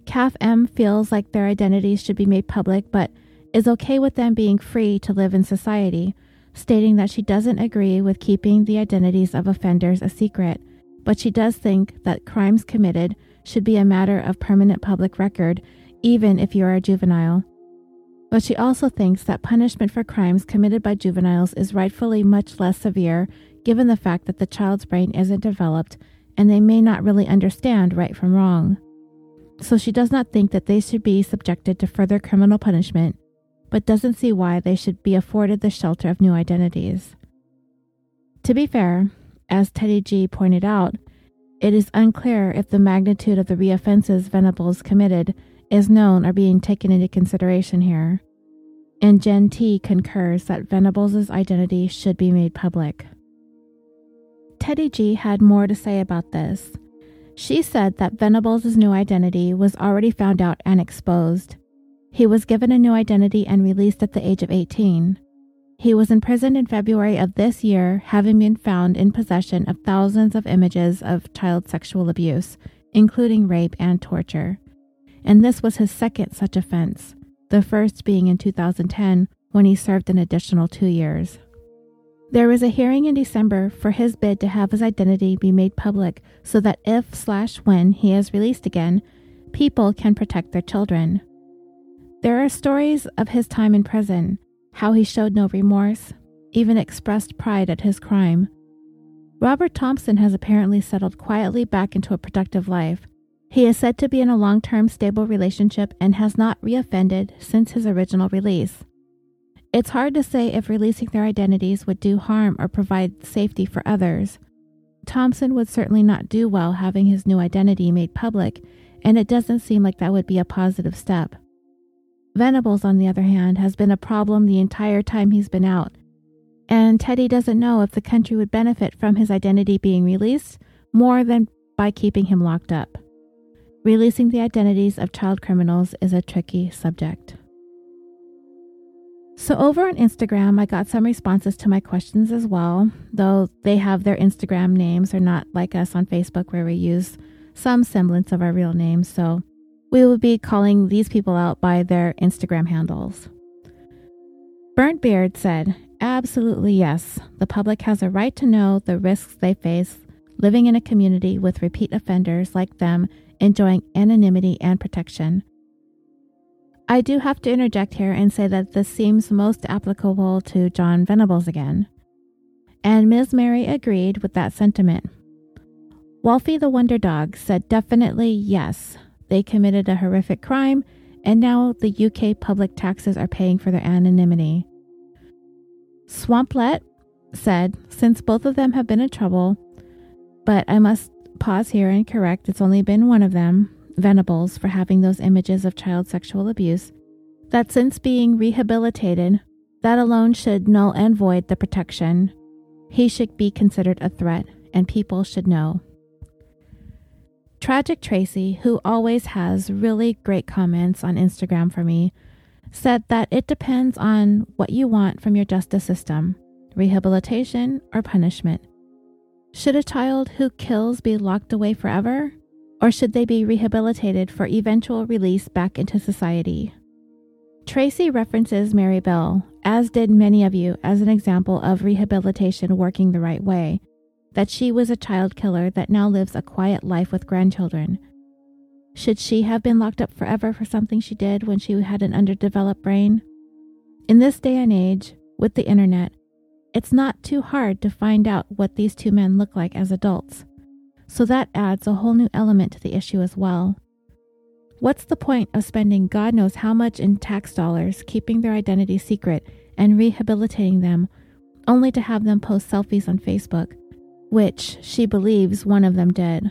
Kath M feels like their identities should be made public, but is okay with them being free to live in society, stating that she doesn't agree with keeping the identities of offenders a secret, but she does think that crimes committed should be a matter of permanent public record, even if you are a juvenile. But she also thinks that punishment for crimes committed by juveniles is rightfully much less severe given the fact that the child's brain isn't developed and they may not really understand right from wrong. So she does not think that they should be subjected to further criminal punishment, but doesn't see why they should be afforded the shelter of new identities. To be fair, as Teddy G pointed out, it is unclear if the magnitude of the reoffenses Venables committed is known or being taken into consideration here. And Jen T concurs that Venables' identity should be made public. Teddy G had more to say about this. She said that Venables' new identity was already found out and exposed. He was given a new identity and released at the age of 18. He was imprisoned in February of this year, having been found in possession of thousands of images of child sexual abuse, including rape and torture. And this was his second such offense, the first being in 2010 when he served an additional two years. There was a hearing in December for his bid to have his identity be made public so that if slash when he is released again, people can protect their children. There are stories of his time in prison, how he showed no remorse, even expressed pride at his crime. Robert Thompson has apparently settled quietly back into a productive life. He is said to be in a long term stable relationship and has not reoffended since his original release. It's hard to say if releasing their identities would do harm or provide safety for others. Thompson would certainly not do well having his new identity made public, and it doesn't seem like that would be a positive step. Venables, on the other hand, has been a problem the entire time he's been out, and Teddy doesn't know if the country would benefit from his identity being released more than by keeping him locked up. Releasing the identities of child criminals is a tricky subject. So, over on Instagram, I got some responses to my questions as well, though they have their Instagram names. They're not like us on Facebook where we use some semblance of our real names. So, we will be calling these people out by their Instagram handles. Burnt Beard said, Absolutely yes. The public has a right to know the risks they face living in a community with repeat offenders like them enjoying anonymity and protection. I do have to interject here and say that this seems most applicable to John Venables again. And Ms. Mary agreed with that sentiment. Wolfie the Wonder Dog said definitely yes, they committed a horrific crime, and now the UK public taxes are paying for their anonymity. Swamplet said, since both of them have been in trouble, but I must pause here and correct it's only been one of them, Venables for having those images of child sexual abuse, that since being rehabilitated, that alone should null and void the protection. He should be considered a threat, and people should know. Tragic Tracy, who always has really great comments on Instagram for me, said that it depends on what you want from your justice system rehabilitation or punishment. Should a child who kills be locked away forever? or should they be rehabilitated for eventual release back into society? Tracy references Mary Bell, as did many of you, as an example of rehabilitation working the right way, that she was a child killer that now lives a quiet life with grandchildren. Should she have been locked up forever for something she did when she had an underdeveloped brain? In this day and age, with the internet, it's not too hard to find out what these two men look like as adults. So that adds a whole new element to the issue as well. What's the point of spending God knows how much in tax dollars keeping their identity secret and rehabilitating them, only to have them post selfies on Facebook, which she believes one of them did?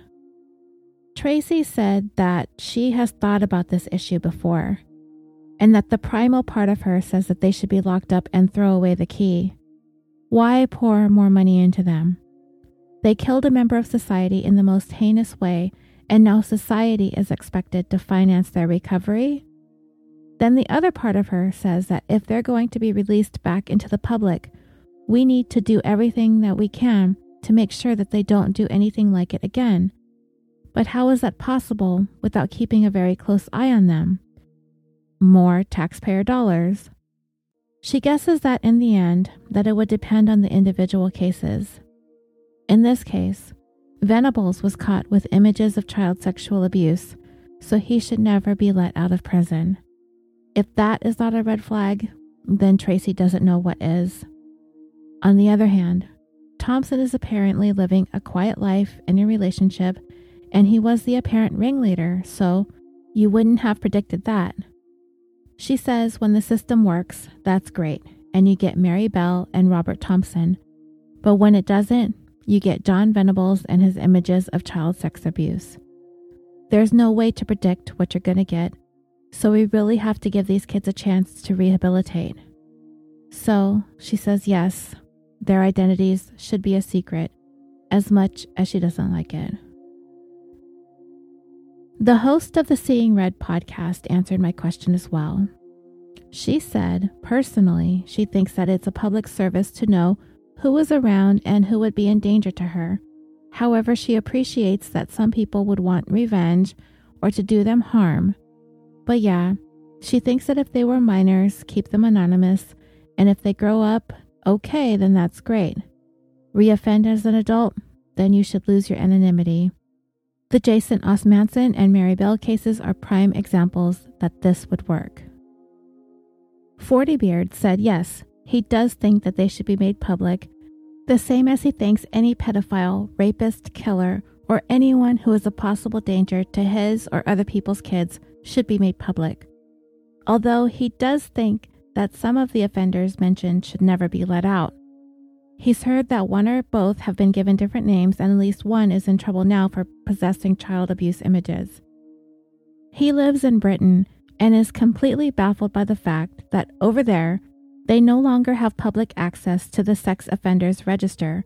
Tracy said that she has thought about this issue before, and that the primal part of her says that they should be locked up and throw away the key. Why pour more money into them? They killed a member of society in the most heinous way, and now society is expected to finance their recovery? Then the other part of her says that if they're going to be released back into the public, we need to do everything that we can to make sure that they don't do anything like it again. But how is that possible without keeping a very close eye on them? More taxpayer dollars. She guesses that in the end that it would depend on the individual cases. In this case, Venables was caught with images of child sexual abuse, so he should never be let out of prison. If that is not a red flag, then Tracy doesn't know what is. On the other hand, Thompson is apparently living a quiet life in a relationship, and he was the apparent ringleader, so you wouldn't have predicted that. She says when the system works, that's great, and you get Mary Bell and Robert Thompson. But when it doesn't, you get John Venables and his images of child sex abuse. There's no way to predict what you're going to get, so we really have to give these kids a chance to rehabilitate. So, she says yes, their identities should be a secret, as much as she doesn't like it. The host of the Seeing Red podcast answered my question as well. She said, personally, she thinks that it's a public service to know who was around and who would be in danger to her. However, she appreciates that some people would want revenge or to do them harm. But yeah, she thinks that if they were minors, keep them anonymous, and if they grow up, okay, then that's great. Reoffend as an adult, then you should lose your anonymity. The Jason Osmanson and Mary Bell cases are prime examples that this would work. Forty Beard said yes, he does think that they should be made public, the same as he thinks any pedophile, rapist, killer, or anyone who is a possible danger to his or other people's kids should be made public. Although he does think that some of the offenders mentioned should never be let out. He's heard that one or both have been given different names, and at least one is in trouble now for possessing child abuse images. He lives in Britain and is completely baffled by the fact that over there, they no longer have public access to the sex offenders register,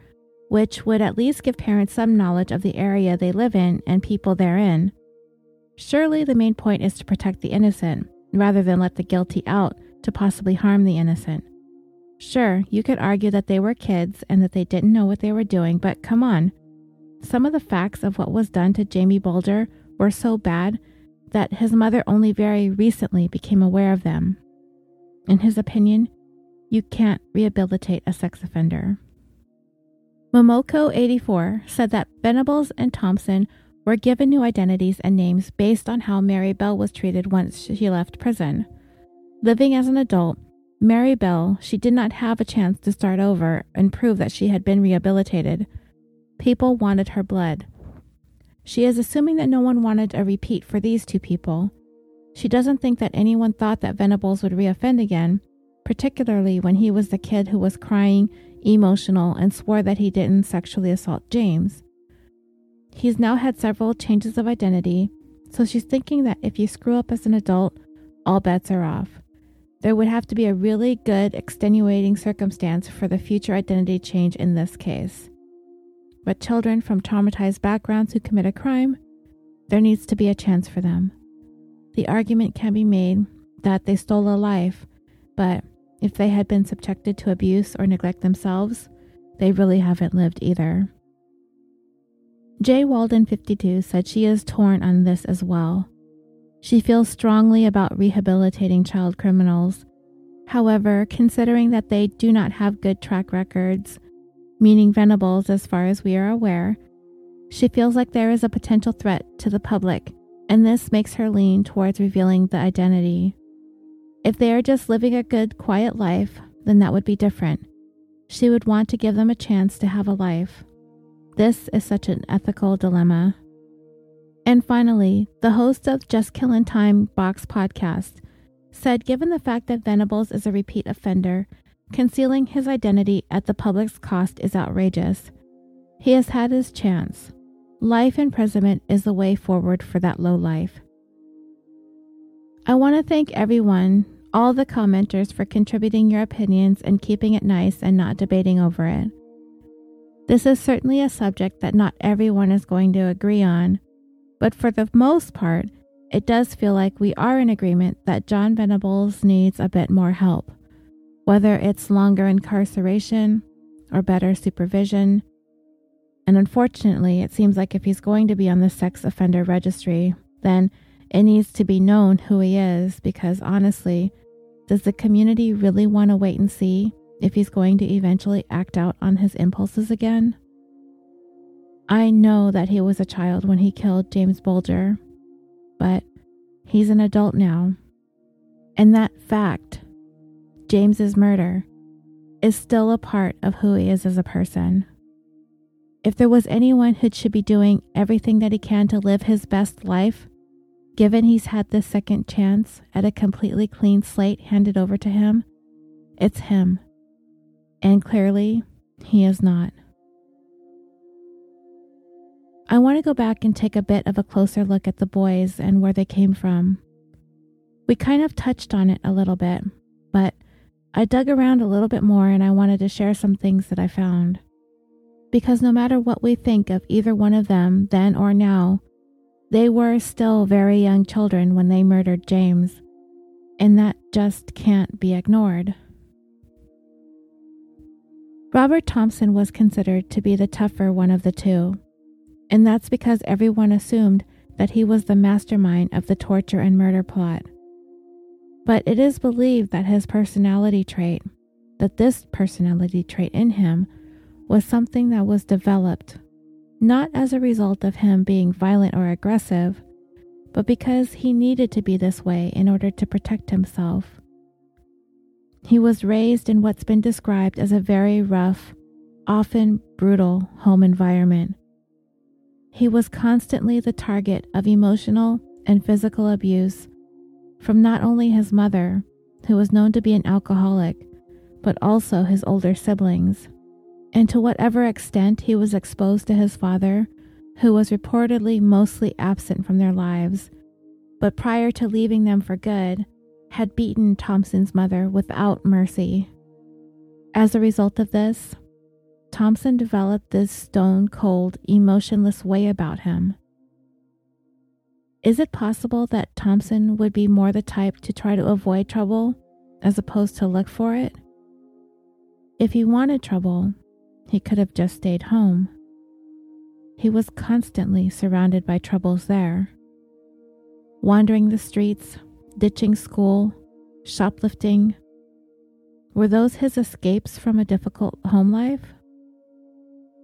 which would at least give parents some knowledge of the area they live in and people therein. Surely the main point is to protect the innocent, rather than let the guilty out to possibly harm the innocent. Sure, you could argue that they were kids and that they didn't know what they were doing, but come on. Some of the facts of what was done to Jamie Bulger were so bad that his mother only very recently became aware of them. In his opinion, you can't rehabilitate a sex offender. Momoko84 said that Venables and Thompson were given new identities and names based on how Mary Bell was treated once she left prison. Living as an adult, Mary Bell, she did not have a chance to start over and prove that she had been rehabilitated. People wanted her blood. She is assuming that no one wanted a repeat for these two people. She doesn't think that anyone thought that Venables would reoffend again, particularly when he was the kid who was crying, emotional, and swore that he didn't sexually assault James. He's now had several changes of identity, so she's thinking that if you screw up as an adult, all bets are off. There would have to be a really good extenuating circumstance for the future identity change in this case. But children from traumatized backgrounds who commit a crime, there needs to be a chance for them. The argument can be made that they stole a life, but if they had been subjected to abuse or neglect themselves, they really haven't lived either. Jay Walden 52 said she is torn on this as well. She feels strongly about rehabilitating child criminals. However, considering that they do not have good track records, meaning Venables as far as we are aware, she feels like there is a potential threat to the public and this makes her lean towards revealing the identity. If they are just living a good, quiet life, then that would be different. She would want to give them a chance to have a life. This is such an ethical dilemma. And finally, the host of Just Killin' Time Box podcast said given the fact that Venables is a repeat offender, concealing his identity at the public's cost is outrageous. He has had his chance. Life imprisonment is the way forward for that low life. I want to thank everyone, all the commenters, for contributing your opinions and keeping it nice and not debating over it. This is certainly a subject that not everyone is going to agree on, but for the most part, it does feel like we are in agreement that John Venables needs a bit more help, whether it's longer incarceration or better supervision and unfortunately, it seems like if he's going to be on the sex offender registry, then it needs to be known who he is because honestly, does the community really want to wait and see if he's going to eventually act out on his impulses again? I know that he was a child when he killed James Bulger, but he's an adult now. And that fact, James's murder, is still a part of who he is as a person. If there was anyone who should be doing everything that he can to live his best life, given he's had this second chance at a completely clean slate handed over to him, it's him. And clearly, he is not. I want to go back and take a bit of a closer look at the boys and where they came from. We kind of touched on it a little bit, but I dug around a little bit more and I wanted to share some things that I found because no matter what we think of either one of them then or now, they were still very young children when they murdered James, and that just can't be ignored. Robert Thompson was considered to be the tougher one of the two, and that's because everyone assumed that he was the mastermind of the torture and murder plot. But it is believed that his personality trait, that this personality trait in him, was something that was developed not as a result of him being violent or aggressive, but because he needed to be this way in order to protect himself. He was raised in what's been described as a very rough, often brutal home environment. He was constantly the target of emotional and physical abuse from not only his mother, who was known to be an alcoholic, but also his older siblings and to whatever extent he was exposed to his father, who was reportedly mostly absent from their lives, but prior to leaving them for good, had beaten Thompson's mother without mercy. As a result of this, Thompson developed this stone cold, emotionless way about him. Is it possible that Thompson would be more the type to try to avoid trouble as opposed to look for it? If he wanted trouble, he could have just stayed home. He was constantly surrounded by troubles there. Wandering the streets, ditching school, shoplifting. Were those his escapes from a difficult home life?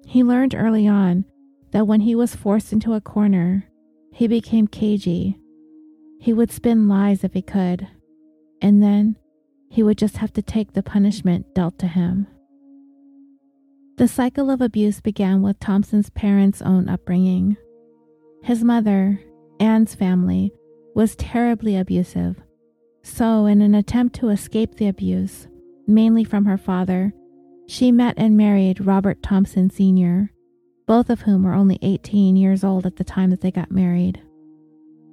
He learned early on that when he was forced into a corner, he became cagey. He would spin lies if he could, and then he would just have to take the punishment dealt to him. The cycle of abuse began with Thompson's parents' own upbringing. His mother, Anne's family, was terribly abusive. So, in an attempt to escape the abuse, mainly from her father, she met and married Robert Thompson Sr., both of whom were only 18 years old at the time that they got married.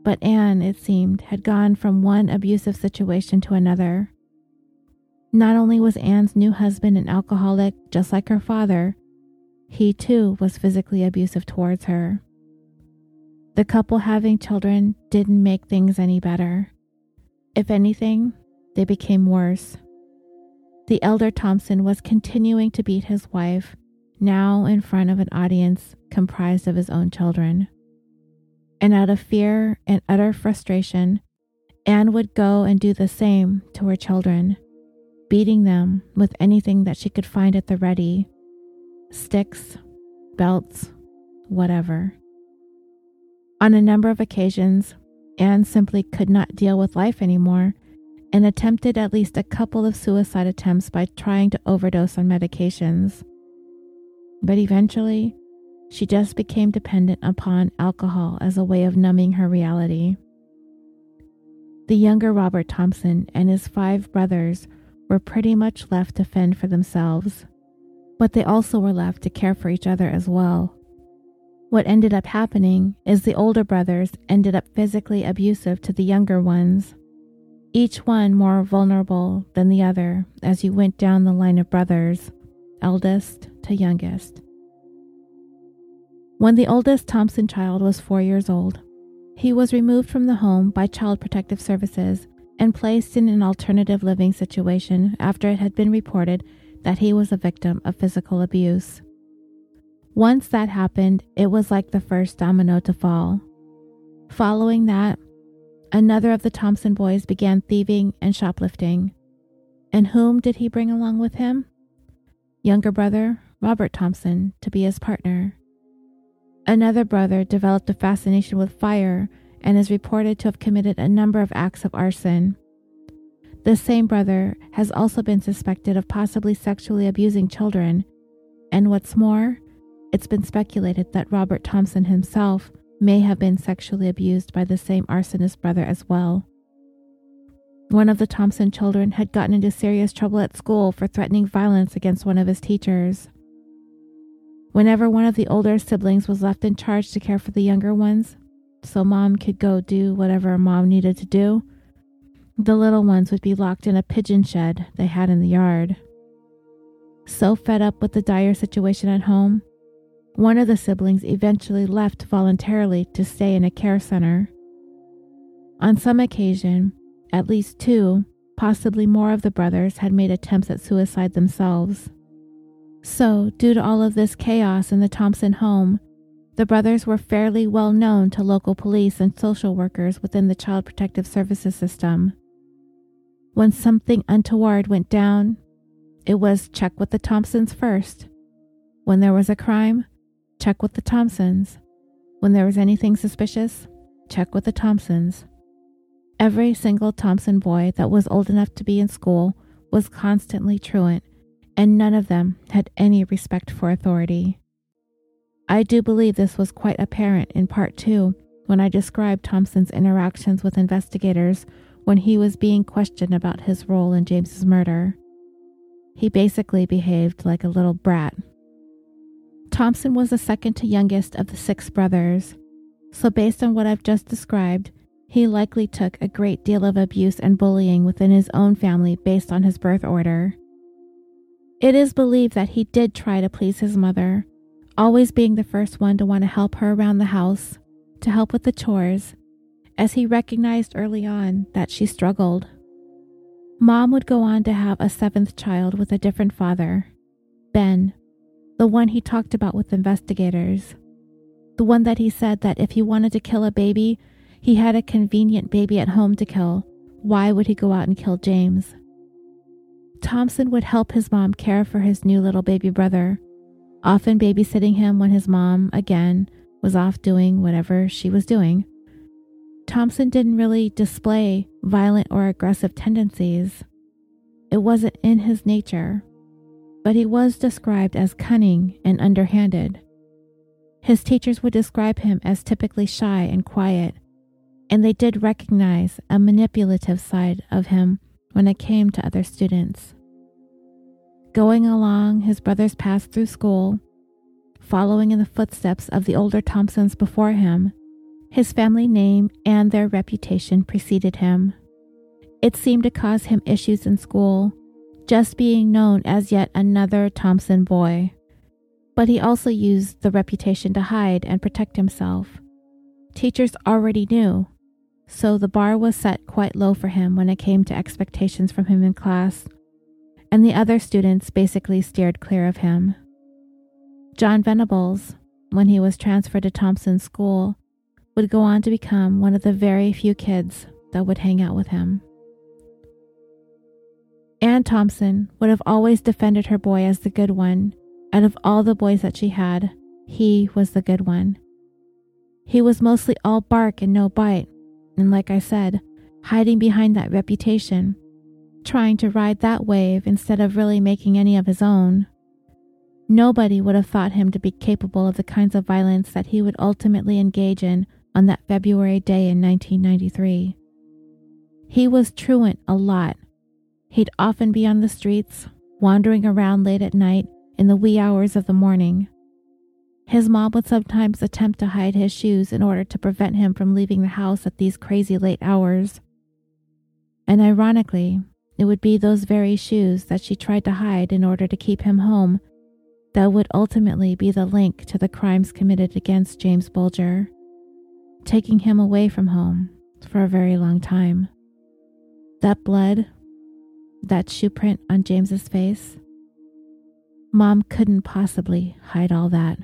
But Anne, it seemed, had gone from one abusive situation to another, not only was Anne's new husband an alcoholic just like her father, he too was physically abusive towards her. The couple having children didn't make things any better. If anything, they became worse. The elder Thompson was continuing to beat his wife, now in front of an audience comprised of his own children. And out of fear and utter frustration, Anne would go and do the same to her children beating them with anything that she could find at the ready sticks, belts, whatever. On a number of occasions, Anne simply could not deal with life anymore and attempted at least a couple of suicide attempts by trying to overdose on medications. But eventually, she just became dependent upon alcohol as a way of numbing her reality. The younger Robert Thompson and his five brothers were pretty much left to fend for themselves, but they also were left to care for each other as well. What ended up happening is the older brothers ended up physically abusive to the younger ones, each one more vulnerable than the other as you went down the line of brothers, eldest to youngest. When the oldest Thompson child was four years old, he was removed from the home by Child Protective Services and placed in an alternative living situation after it had been reported that he was a victim of physical abuse. Once that happened, it was like the first domino to fall. Following that, another of the Thompson boys began thieving and shoplifting. And whom did he bring along with him? Younger brother, Robert Thompson, to be his partner. Another brother developed a fascination with fire and is reported to have committed a number of acts of arson. This same brother has also been suspected of possibly sexually abusing children, and what's more, it's been speculated that Robert Thompson himself may have been sexually abused by the same arsonist brother as well. One of the Thompson children had gotten into serious trouble at school for threatening violence against one of his teachers. Whenever one of the older siblings was left in charge to care for the younger ones, so mom could go do whatever mom needed to do, the little ones would be locked in a pigeon shed they had in the yard. So fed up with the dire situation at home, one of the siblings eventually left voluntarily to stay in a care center. On some occasion, at least two, possibly more of the brothers had made attempts at suicide themselves. So, due to all of this chaos in the Thompson home, the brothers were fairly well known to local police and social workers within the Child Protective Services system. When something untoward went down, it was check with the Thompsons first. When there was a crime, check with the Thompsons. When there was anything suspicious, check with the Thompsons. Every single Thompson boy that was old enough to be in school was constantly truant, and none of them had any respect for authority. I do believe this was quite apparent in part two when I described Thompson's interactions with investigators when he was being questioned about his role in James's murder. He basically behaved like a little brat Thompson was the second to youngest of the six brothers, so based on what I've just described, he likely took a great deal of abuse and bullying within his own family based on his birth order. It is believed that he did try to please his mother, always being the first one to want to help her around the house, to help with the chores, as he recognized early on that she struggled. Mom would go on to have a seventh child with a different father, Ben, the one he talked about with investigators. The one that he said that if he wanted to kill a baby, he had a convenient baby at home to kill. Why would he go out and kill James? Thompson would help his mom care for his new little baby brother, often babysitting him when his mom, again, was off doing whatever she was doing. Thompson didn't really display violent or aggressive tendencies. It wasn't in his nature but he was described as cunning and underhanded. His teachers would describe him as typically shy and quiet, and they did recognize a manipulative side of him when it came to other students. Going along his brother's path through school, following in the footsteps of the older Thompsons before him, his family name and their reputation preceded him. It seemed to cause him issues in school just being known as yet another Thompson boy. But he also used the reputation to hide and protect himself. Teachers already knew, so the bar was set quite low for him when it came to expectations from him in class, and the other students basically steered clear of him. John Venables, when he was transferred to Thompson School, would go on to become one of the very few kids that would hang out with him. Anne Thompson would have always defended her boy as the good one. Out of all the boys that she had, he was the good one. He was mostly all bark and no bite, and like I said, hiding behind that reputation, trying to ride that wave instead of really making any of his own. Nobody would have thought him to be capable of the kinds of violence that he would ultimately engage in on that February day in 1993. He was truant a lot. He'd often be on the streets, wandering around late at night in the wee hours of the morning. His mom would sometimes attempt to hide his shoes in order to prevent him from leaving the house at these crazy late hours. And ironically, it would be those very shoes that she tried to hide in order to keep him home that would ultimately be the link to the crimes committed against James Bulger, taking him away from home for a very long time. That blood, that shoe print on James's face, Mom couldn't possibly hide all that.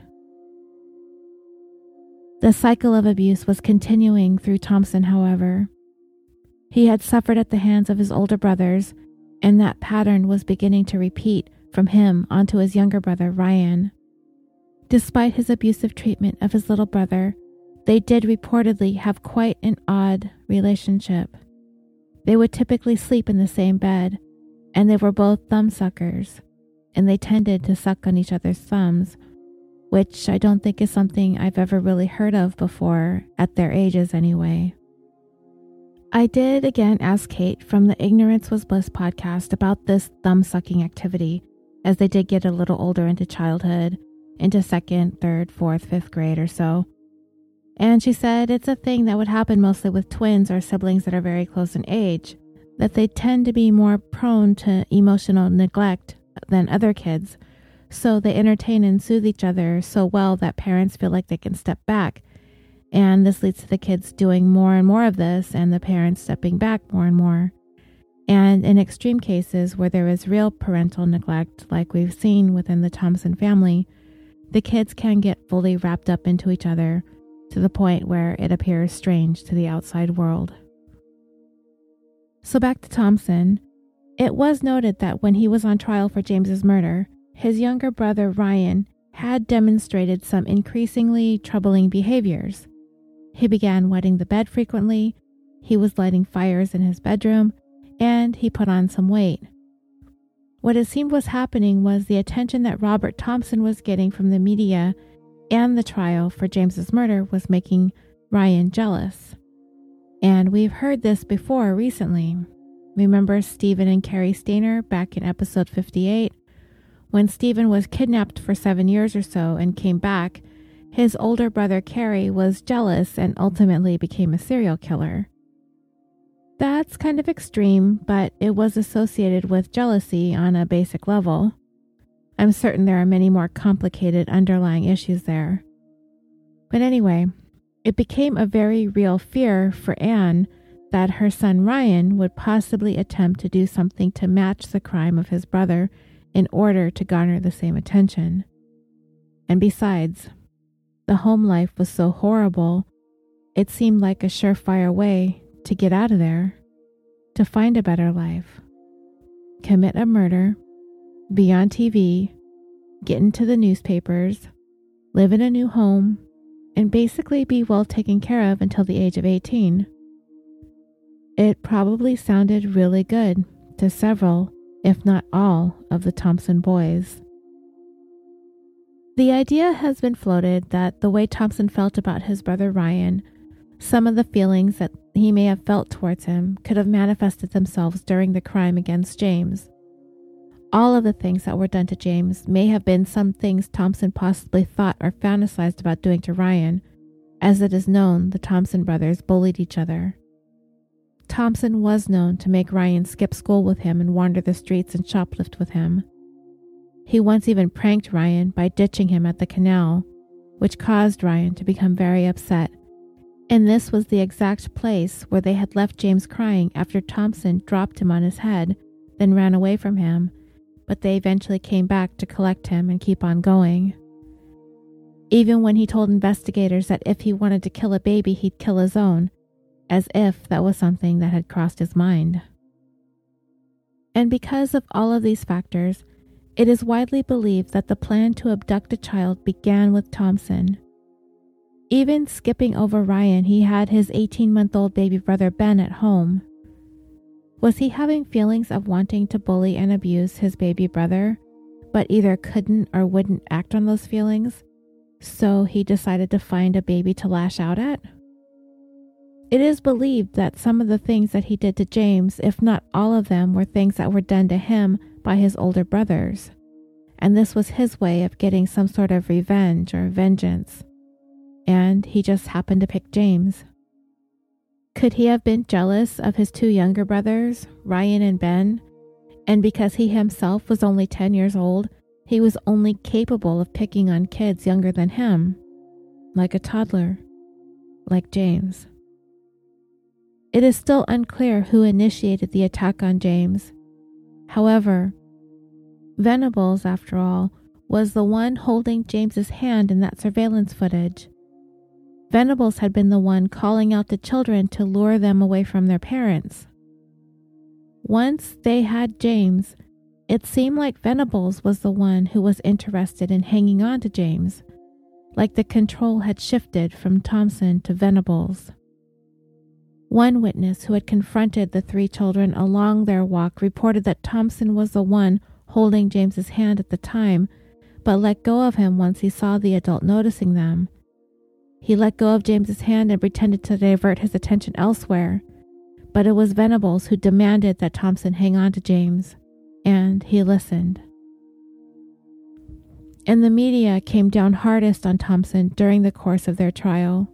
The cycle of abuse was continuing through Thompson, however. He had suffered at the hands of his older brothers, and that pattern was beginning to repeat from him onto his younger brother, Ryan. Despite his abusive treatment of his little brother, they did reportedly have quite an odd relationship. They would typically sleep in the same bed, and they were both thumbsuckers, and they tended to suck on each other's thumbs, which I don't think is something I've ever really heard of before, at their ages anyway. I did again ask Kate from the Ignorance Was Bliss podcast about this thumb sucking activity as they did get a little older into childhood, into second, third, fourth, fifth grade or so. And she said it's a thing that would happen mostly with twins or siblings that are very close in age, that they tend to be more prone to emotional neglect than other kids. So they entertain and soothe each other so well that parents feel like they can step back. And this leads to the kids doing more and more of this, and the parents stepping back more and more. And in extreme cases where there is real parental neglect, like we've seen within the Thompson family, the kids can get fully wrapped up into each other to the point where it appears strange to the outside world. So back to Thompson. It was noted that when he was on trial for James's murder, his younger brother Ryan had demonstrated some increasingly troubling behaviors. He began wetting the bed frequently, he was lighting fires in his bedroom, and he put on some weight. What it seemed was happening was the attention that Robert Thompson was getting from the media and the trial for James's murder was making Ryan jealous. And we've heard this before recently. Remember Steven and Cary Stayner back in episode 58? When Steven was kidnapped for seven years or so and came back, his older brother Cary was jealous and ultimately became a serial killer. That's kind of extreme, but it was associated with jealousy on a basic level. I'm certain there are many more complicated underlying issues there. But anyway, it became a very real fear for Anne that her son Ryan would possibly attempt to do something to match the crime of his brother in order to garner the same attention. And besides, the home life was so horrible, it seemed like a surefire way to get out of there, to find a better life, commit a murder, be on TV, get into the newspapers, live in a new home, and basically be well taken care of until the age of 18. It probably sounded really good to several, if not all, of the Thompson boys. The idea has been floated that the way Thompson felt about his brother Ryan, some of the feelings that he may have felt towards him, could have manifested themselves during the crime against James. All of the things that were done to James may have been some things Thompson possibly thought or fantasized about doing to Ryan. As it is known, the Thompson brothers bullied each other. Thompson was known to make Ryan skip school with him and wander the streets and shoplift with him. He once even pranked Ryan by ditching him at the canal, which caused Ryan to become very upset. And this was the exact place where they had left James crying after Thompson dropped him on his head, then ran away from him but they eventually came back to collect him and keep on going. Even when he told investigators that if he wanted to kill a baby, he'd kill his own, as if that was something that had crossed his mind. And because of all of these factors, it is widely believed that the plan to abduct a child began with Thompson. Even skipping over Ryan, he had his 18 month old baby brother Ben at home. Was he having feelings of wanting to bully and abuse his baby brother, but either couldn't or wouldn't act on those feelings? So he decided to find a baby to lash out at? It is believed that some of the things that he did to James, if not all of them, were things that were done to him by his older brothers. And this was his way of getting some sort of revenge or vengeance. And he just happened to pick James. Could he have been jealous of his two younger brothers, Ryan and Ben? And because he himself was only 10 years old, he was only capable of picking on kids younger than him, like a toddler, like James. It is still unclear who initiated the attack on James. However, Venables, after all, was the one holding James's hand in that surveillance footage. Venables had been the one calling out the children to lure them away from their parents. Once they had James, it seemed like Venables was the one who was interested in hanging on to James, like the control had shifted from Thompson to Venables. One witness who had confronted the three children along their walk reported that Thompson was the one holding James's hand at the time, but let go of him once he saw the adult noticing them he let go of James's hand and pretended to divert his attention elsewhere. But it was Venables who demanded that Thompson hang on to James, and he listened. And the media came down hardest on Thompson during the course of their trial.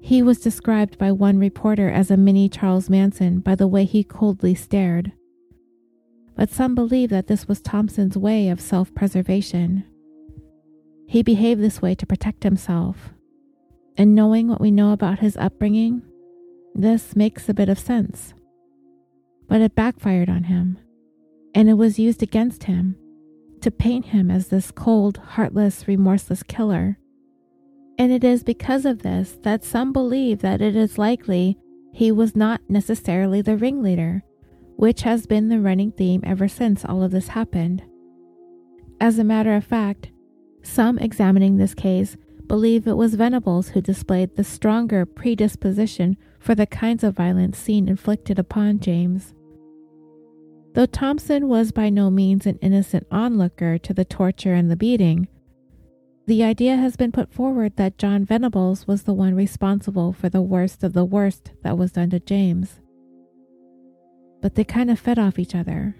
He was described by one reporter as a mini Charles Manson by the way he coldly stared. But some believe that this was Thompson's way of self preservation. He behaved this way to protect himself and knowing what we know about his upbringing, this makes a bit of sense. But it backfired on him, and it was used against him to paint him as this cold, heartless, remorseless killer. And it is because of this that some believe that it is likely he was not necessarily the ringleader, which has been the running theme ever since all of this happened. As a matter of fact, some examining this case believe it was Venables who displayed the stronger predisposition for the kinds of violence seen inflicted upon James. Though Thompson was by no means an innocent onlooker to the torture and the beating, the idea has been put forward that John Venables was the one responsible for the worst of the worst that was done to James. But they kind of fed off each other.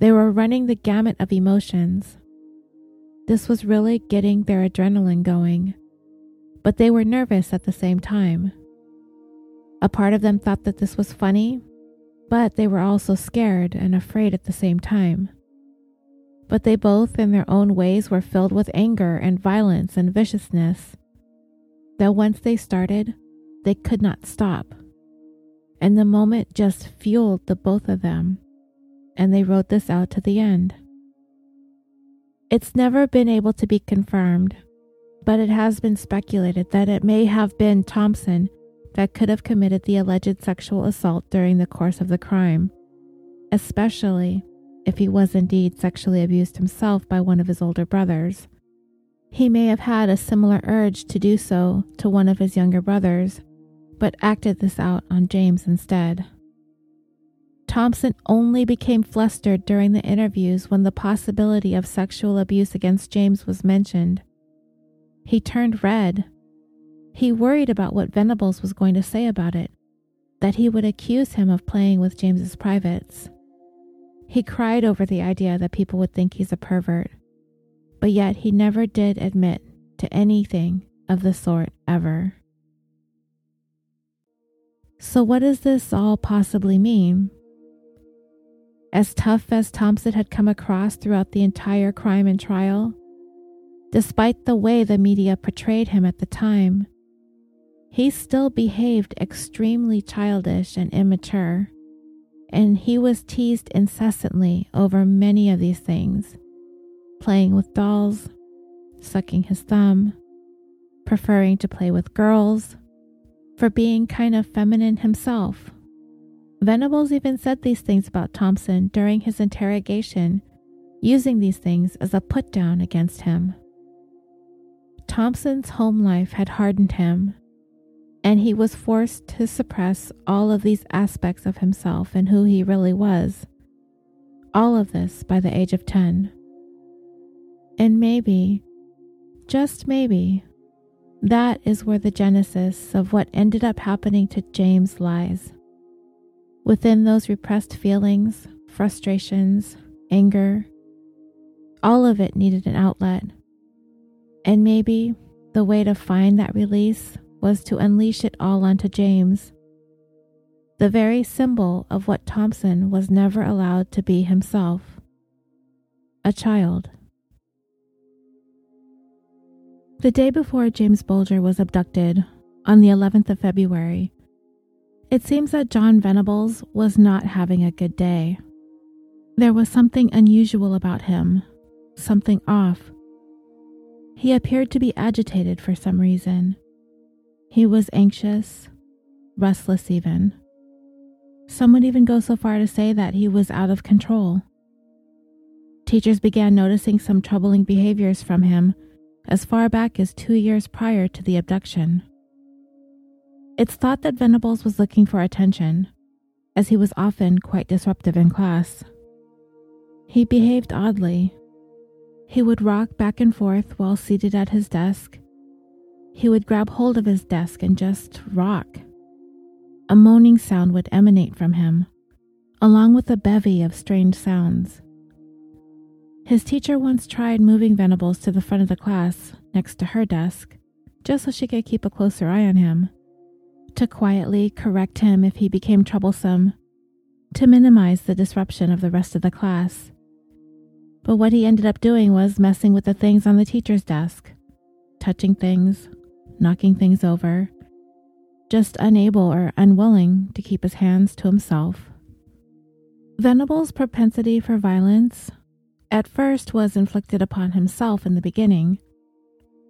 They were running the gamut of emotions this was really getting their adrenaline going, but they were nervous at the same time. A part of them thought that this was funny, but they were also scared and afraid at the same time. But they both, in their own ways, were filled with anger and violence and viciousness. That once they started, they could not stop. And the moment just fueled the both of them, and they wrote this out to the end. It's never been able to be confirmed, but it has been speculated that it may have been Thompson that could have committed the alleged sexual assault during the course of the crime, especially if he was indeed sexually abused himself by one of his older brothers. He may have had a similar urge to do so to one of his younger brothers, but acted this out on James instead. Thompson only became flustered during the interviews when the possibility of sexual abuse against James was mentioned. He turned red. He worried about what Venables was going to say about it, that he would accuse him of playing with James's privates. He cried over the idea that people would think he's a pervert, but yet he never did admit to anything of the sort ever. So, what does this all possibly mean? As tough as Thompson had come across throughout the entire crime and trial, despite the way the media portrayed him at the time, he still behaved extremely childish and immature, and he was teased incessantly over many of these things playing with dolls, sucking his thumb, preferring to play with girls, for being kind of feminine himself Venables even said these things about Thompson during his interrogation, using these things as a put down against him. Thompson's home life had hardened him, and he was forced to suppress all of these aspects of himself and who he really was. All of this by the age of 10. And maybe, just maybe, that is where the genesis of what ended up happening to James lies. Within those repressed feelings, frustrations, anger, all of it needed an outlet. And maybe the way to find that release was to unleash it all onto James, the very symbol of what Thompson was never allowed to be himself a child. The day before James Bulger was abducted, on the 11th of February, it seems that John Venables was not having a good day. There was something unusual about him, something off. He appeared to be agitated for some reason. He was anxious, restless even. Some would even go so far to say that he was out of control. Teachers began noticing some troubling behaviors from him as far back as two years prior to the abduction. It's thought that Venables was looking for attention, as he was often quite disruptive in class. He behaved oddly. He would rock back and forth while seated at his desk. He would grab hold of his desk and just rock. A moaning sound would emanate from him, along with a bevy of strange sounds. His teacher once tried moving Venables to the front of the class, next to her desk, just so she could keep a closer eye on him, to quietly correct him if he became troublesome, to minimize the disruption of the rest of the class. But what he ended up doing was messing with the things on the teacher's desk, touching things, knocking things over, just unable or unwilling to keep his hands to himself. Venables' propensity for violence at first was inflicted upon himself in the beginning.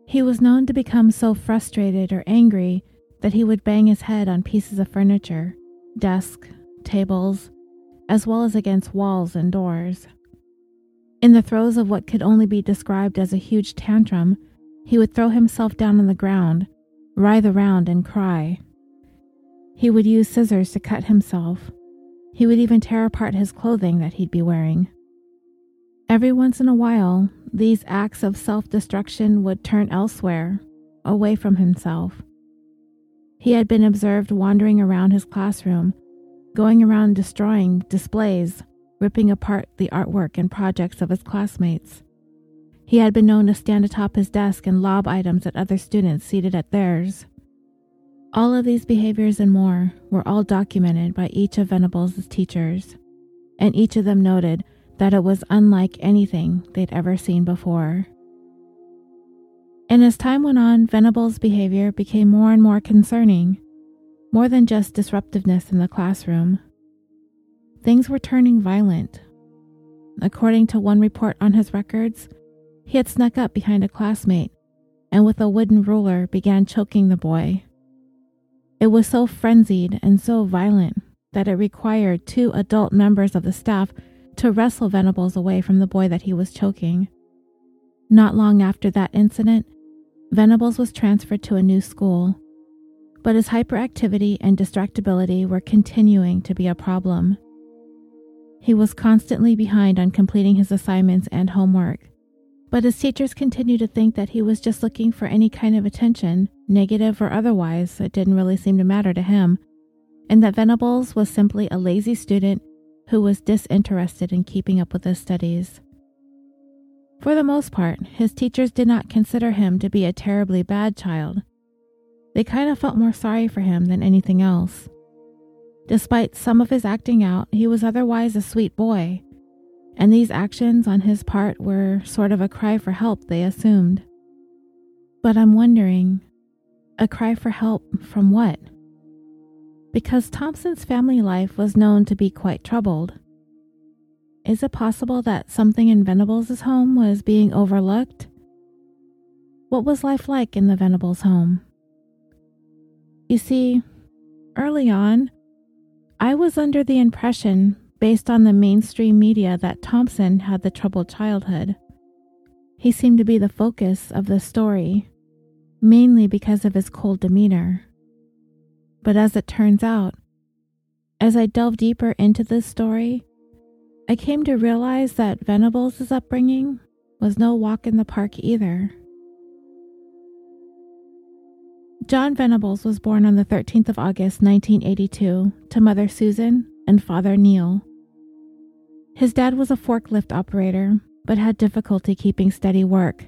He was known to become so frustrated or angry that he would bang his head on pieces of furniture, desks, tables, as well as against walls and doors. In the throes of what could only be described as a huge tantrum, he would throw himself down on the ground, writhe around, and cry. He would use scissors to cut himself. He would even tear apart his clothing that he'd be wearing. Every once in a while, these acts of self destruction would turn elsewhere, away from himself. He had been observed wandering around his classroom, going around destroying displays, ripping apart the artwork and projects of his classmates. He had been known to stand atop his desk and lob items at other students seated at theirs. All of these behaviors and more were all documented by each of Venables' teachers, and each of them noted that it was unlike anything they'd ever seen before. And as time went on, Venable's behavior became more and more concerning, more than just disruptiveness in the classroom. Things were turning violent. According to one report on his records, he had snuck up behind a classmate and with a wooden ruler began choking the boy. It was so frenzied and so violent that it required two adult members of the staff to wrestle Venables away from the boy that he was choking. Not long after that incident, Venables was transferred to a new school, but his hyperactivity and distractibility were continuing to be a problem. He was constantly behind on completing his assignments and homework, but his teachers continued to think that he was just looking for any kind of attention, negative or otherwise, it didn't really seem to matter to him, and that Venables was simply a lazy student who was disinterested in keeping up with his studies. For the most part, his teachers did not consider him to be a terribly bad child. They kind of felt more sorry for him than anything else. Despite some of his acting out, he was otherwise a sweet boy, and these actions on his part were sort of a cry for help, they assumed. But I'm wondering a cry for help from what? because Thompson's family life was known to be quite troubled. Is it possible that something in Venables' home was being overlooked? What was life like in the Venables home? You see, early on, I was under the impression, based on the mainstream media, that Thompson had the troubled childhood. He seemed to be the focus of the story, mainly because of his cold demeanor. But as it turns out, as I delve deeper into this story, I came to realize that Venables' upbringing was no walk in the park either. John Venables was born on the 13th of August 1982 to Mother Susan and Father Neil. His dad was a forklift operator, but had difficulty keeping steady work.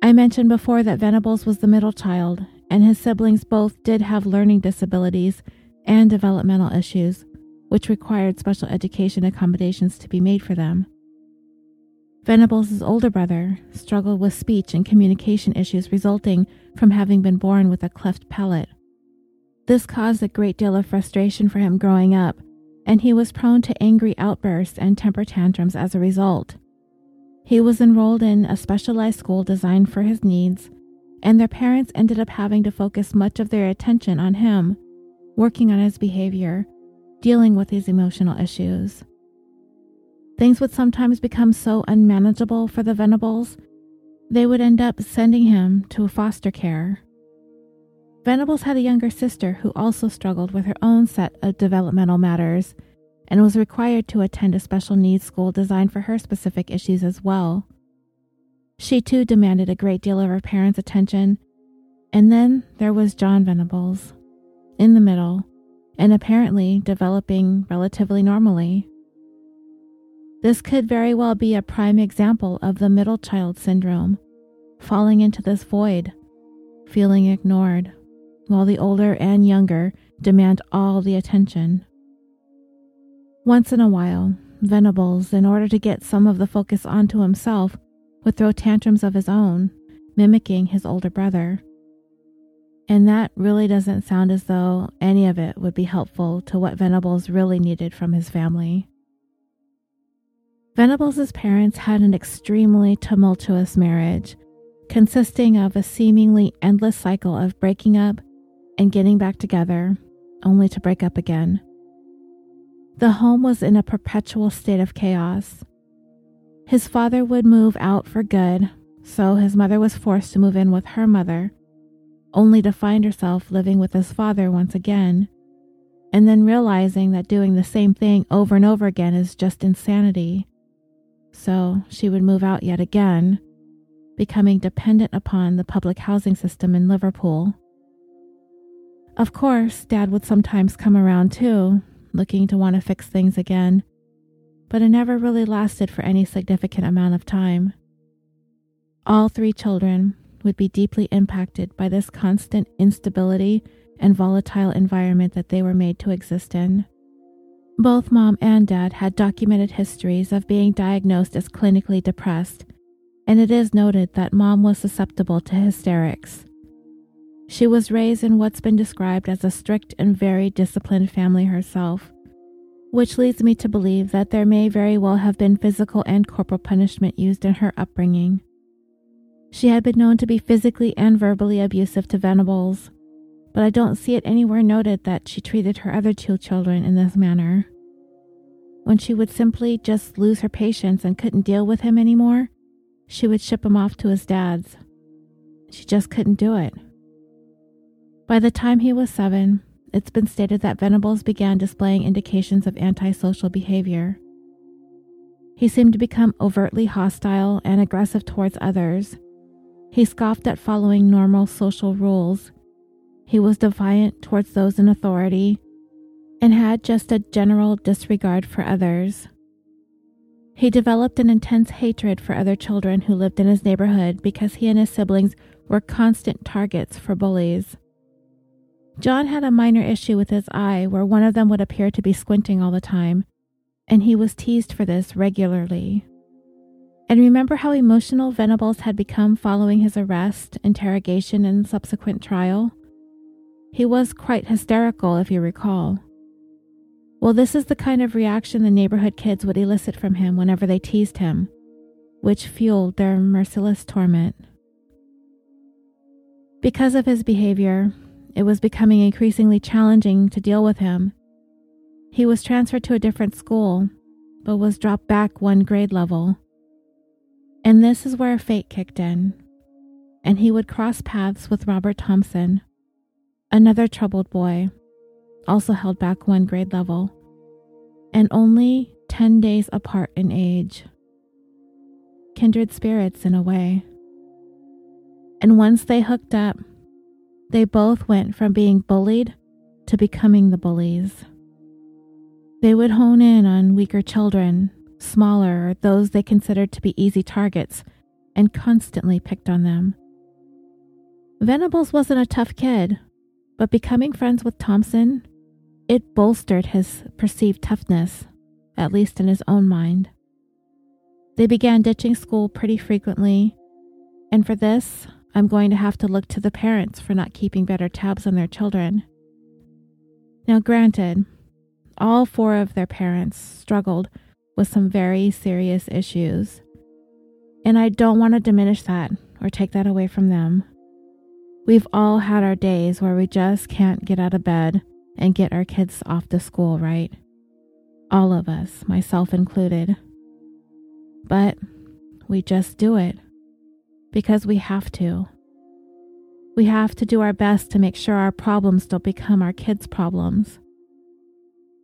I mentioned before that Venables was the middle child, and his siblings both did have learning disabilities and developmental issues, which required special education accommodations to be made for them. Venables' older brother struggled with speech and communication issues resulting from having been born with a cleft palate. This caused a great deal of frustration for him growing up, and he was prone to angry outbursts and temper tantrums as a result. He was enrolled in a specialized school designed for his needs, and their parents ended up having to focus much of their attention on him, working on his behavior, dealing with these emotional issues. Things would sometimes become so unmanageable for the Venables, they would end up sending him to foster care. Venables had a younger sister who also struggled with her own set of developmental matters and was required to attend a special needs school designed for her specific issues as well. She too demanded a great deal of her parents' attention. And then there was John Venables, in the middle, and apparently developing relatively normally. This could very well be a prime example of the middle child syndrome, falling into this void, feeling ignored, while the older and younger demand all the attention. Once in a while, Venables, in order to get some of the focus onto himself, would throw tantrums of his own, mimicking his older brother. And that really doesn't sound as though any of it would be helpful to what Venables really needed from his family. Venables' parents had an extremely tumultuous marriage, consisting of a seemingly endless cycle of breaking up and getting back together, only to break up again. The home was in a perpetual state of chaos. His father would move out for good, so his mother was forced to move in with her mother, only to find herself living with his father once again, and then realizing that doing the same thing over and over again is just insanity so she would move out yet again, becoming dependent upon the public housing system in Liverpool. Of course, Dad would sometimes come around too, looking to want to fix things again, but it never really lasted for any significant amount of time. All three children would be deeply impacted by this constant instability and volatile environment that they were made to exist in. Both mom and dad had documented histories of being diagnosed as clinically depressed, and it is noted that mom was susceptible to hysterics. She was raised in what's been described as a strict and very disciplined family herself, which leads me to believe that there may very well have been physical and corporal punishment used in her upbringing. She had been known to be physically and verbally abusive to Venables, but I don't see it anywhere noted that she treated her other two children in this manner. When she would simply just lose her patience and couldn't deal with him anymore, she would ship him off to his dad's. She just couldn't do it. By the time he was seven, it's been stated that Venables began displaying indications of antisocial behavior. He seemed to become overtly hostile and aggressive towards others. He scoffed at following normal social rules he was defiant towards those in authority and had just a general disregard for others. He developed an intense hatred for other children who lived in his neighborhood because he and his siblings were constant targets for bullies. John had a minor issue with his eye where one of them would appear to be squinting all the time, and he was teased for this regularly. And remember how emotional Venables had become following his arrest, interrogation, and subsequent trial? He was quite hysterical, if you recall. Well, this is the kind of reaction the neighborhood kids would elicit from him whenever they teased him, which fueled their merciless torment. Because of his behavior, it was becoming increasingly challenging to deal with him. He was transferred to a different school, but was dropped back one grade level. And this is where fate kicked in. and he would cross paths with Robert Thompson, another troubled boy, also held back one grade level, and only 10 days apart in age. Kindred spirits, in a way. And once they hooked up, they both went from being bullied to becoming the bullies. They would hone in on weaker children, smaller, or those they considered to be easy targets, and constantly picked on them. Venables wasn't a tough kid, but becoming friends with Thompson, it bolstered his perceived toughness, at least in his own mind. They began ditching school pretty frequently, and for this, I'm going to have to look to the parents for not keeping better tabs on their children. Now, granted, all four of their parents struggled with some very serious issues. And I don't want to diminish that or take that away from them. We've all had our days where we just can't get out of bed and get our kids off to school, right? All of us, myself included. But we just do it because we have to. We have to do our best to make sure our problems don't become our kids' problems.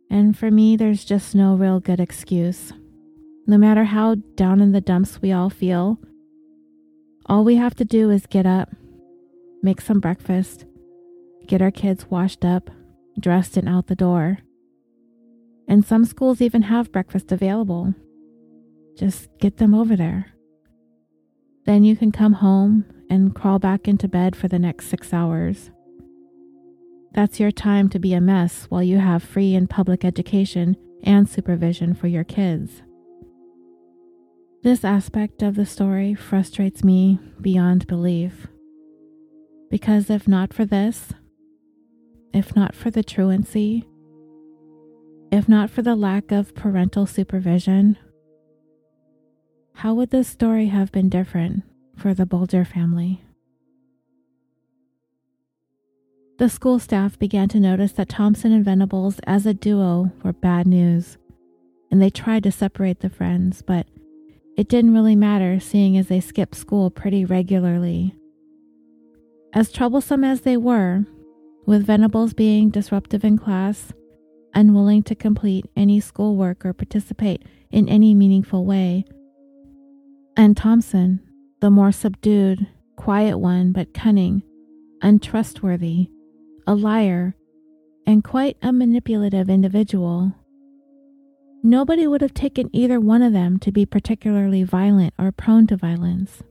And for me, there's just no real good excuse. No matter how down in the dumps we all feel, all we have to do is get up, make some breakfast, get our kids washed up, dressed, and out the door. And some schools even have breakfast available. Just get them over there. Then you can come home and crawl back into bed for the next six hours. That's your time to be a mess while you have free and public education and supervision for your kids. This aspect of the story frustrates me beyond belief. Because if not for this, if not for the truancy, if not for the lack of parental supervision, how would this story have been different for the Bulger family? The school staff began to notice that Thompson and Venables as a duo were bad news, and they tried to separate the friends, but it didn't really matter seeing as they skipped school pretty regularly. As troublesome as they were, with Venables being disruptive in class, unwilling to complete any schoolwork or participate in any meaningful way, and Thompson, the more subdued, quiet one but cunning, untrustworthy, a liar, and quite a manipulative individual. Nobody would have taken either one of them to be particularly violent or prone to violence.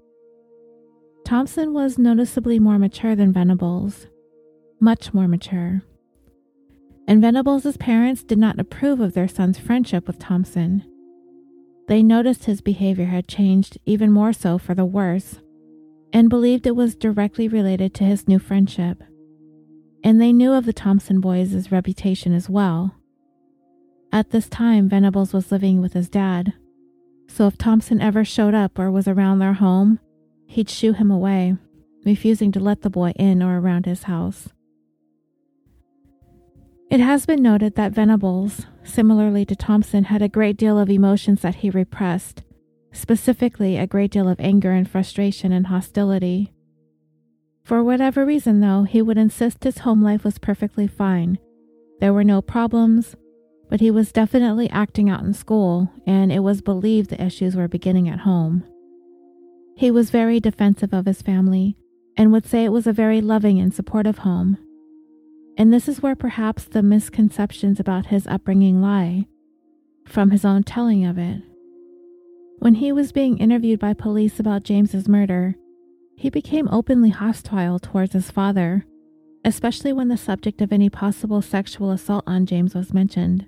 Thompson was noticeably more mature than Venables, much more mature. And Venables' parents did not approve of their son's friendship with Thompson. They noticed his behavior had changed even more so for the worse, and believed it was directly related to his new friendship and they knew of the Thompson boys' reputation as well. At this time, Venables was living with his dad, so if Thompson ever showed up or was around their home, he'd shoo him away, refusing to let the boy in or around his house. It has been noted that Venables, similarly to Thompson, had a great deal of emotions that he repressed, specifically a great deal of anger and frustration and hostility. For whatever reason, though, he would insist his home life was perfectly fine. There were no problems, but he was definitely acting out in school, and it was believed the issues were beginning at home. He was very defensive of his family and would say it was a very loving and supportive home. And this is where perhaps the misconceptions about his upbringing lie, from his own telling of it. When he was being interviewed by police about James's murder, he became openly hostile towards his father, especially when the subject of any possible sexual assault on James was mentioned.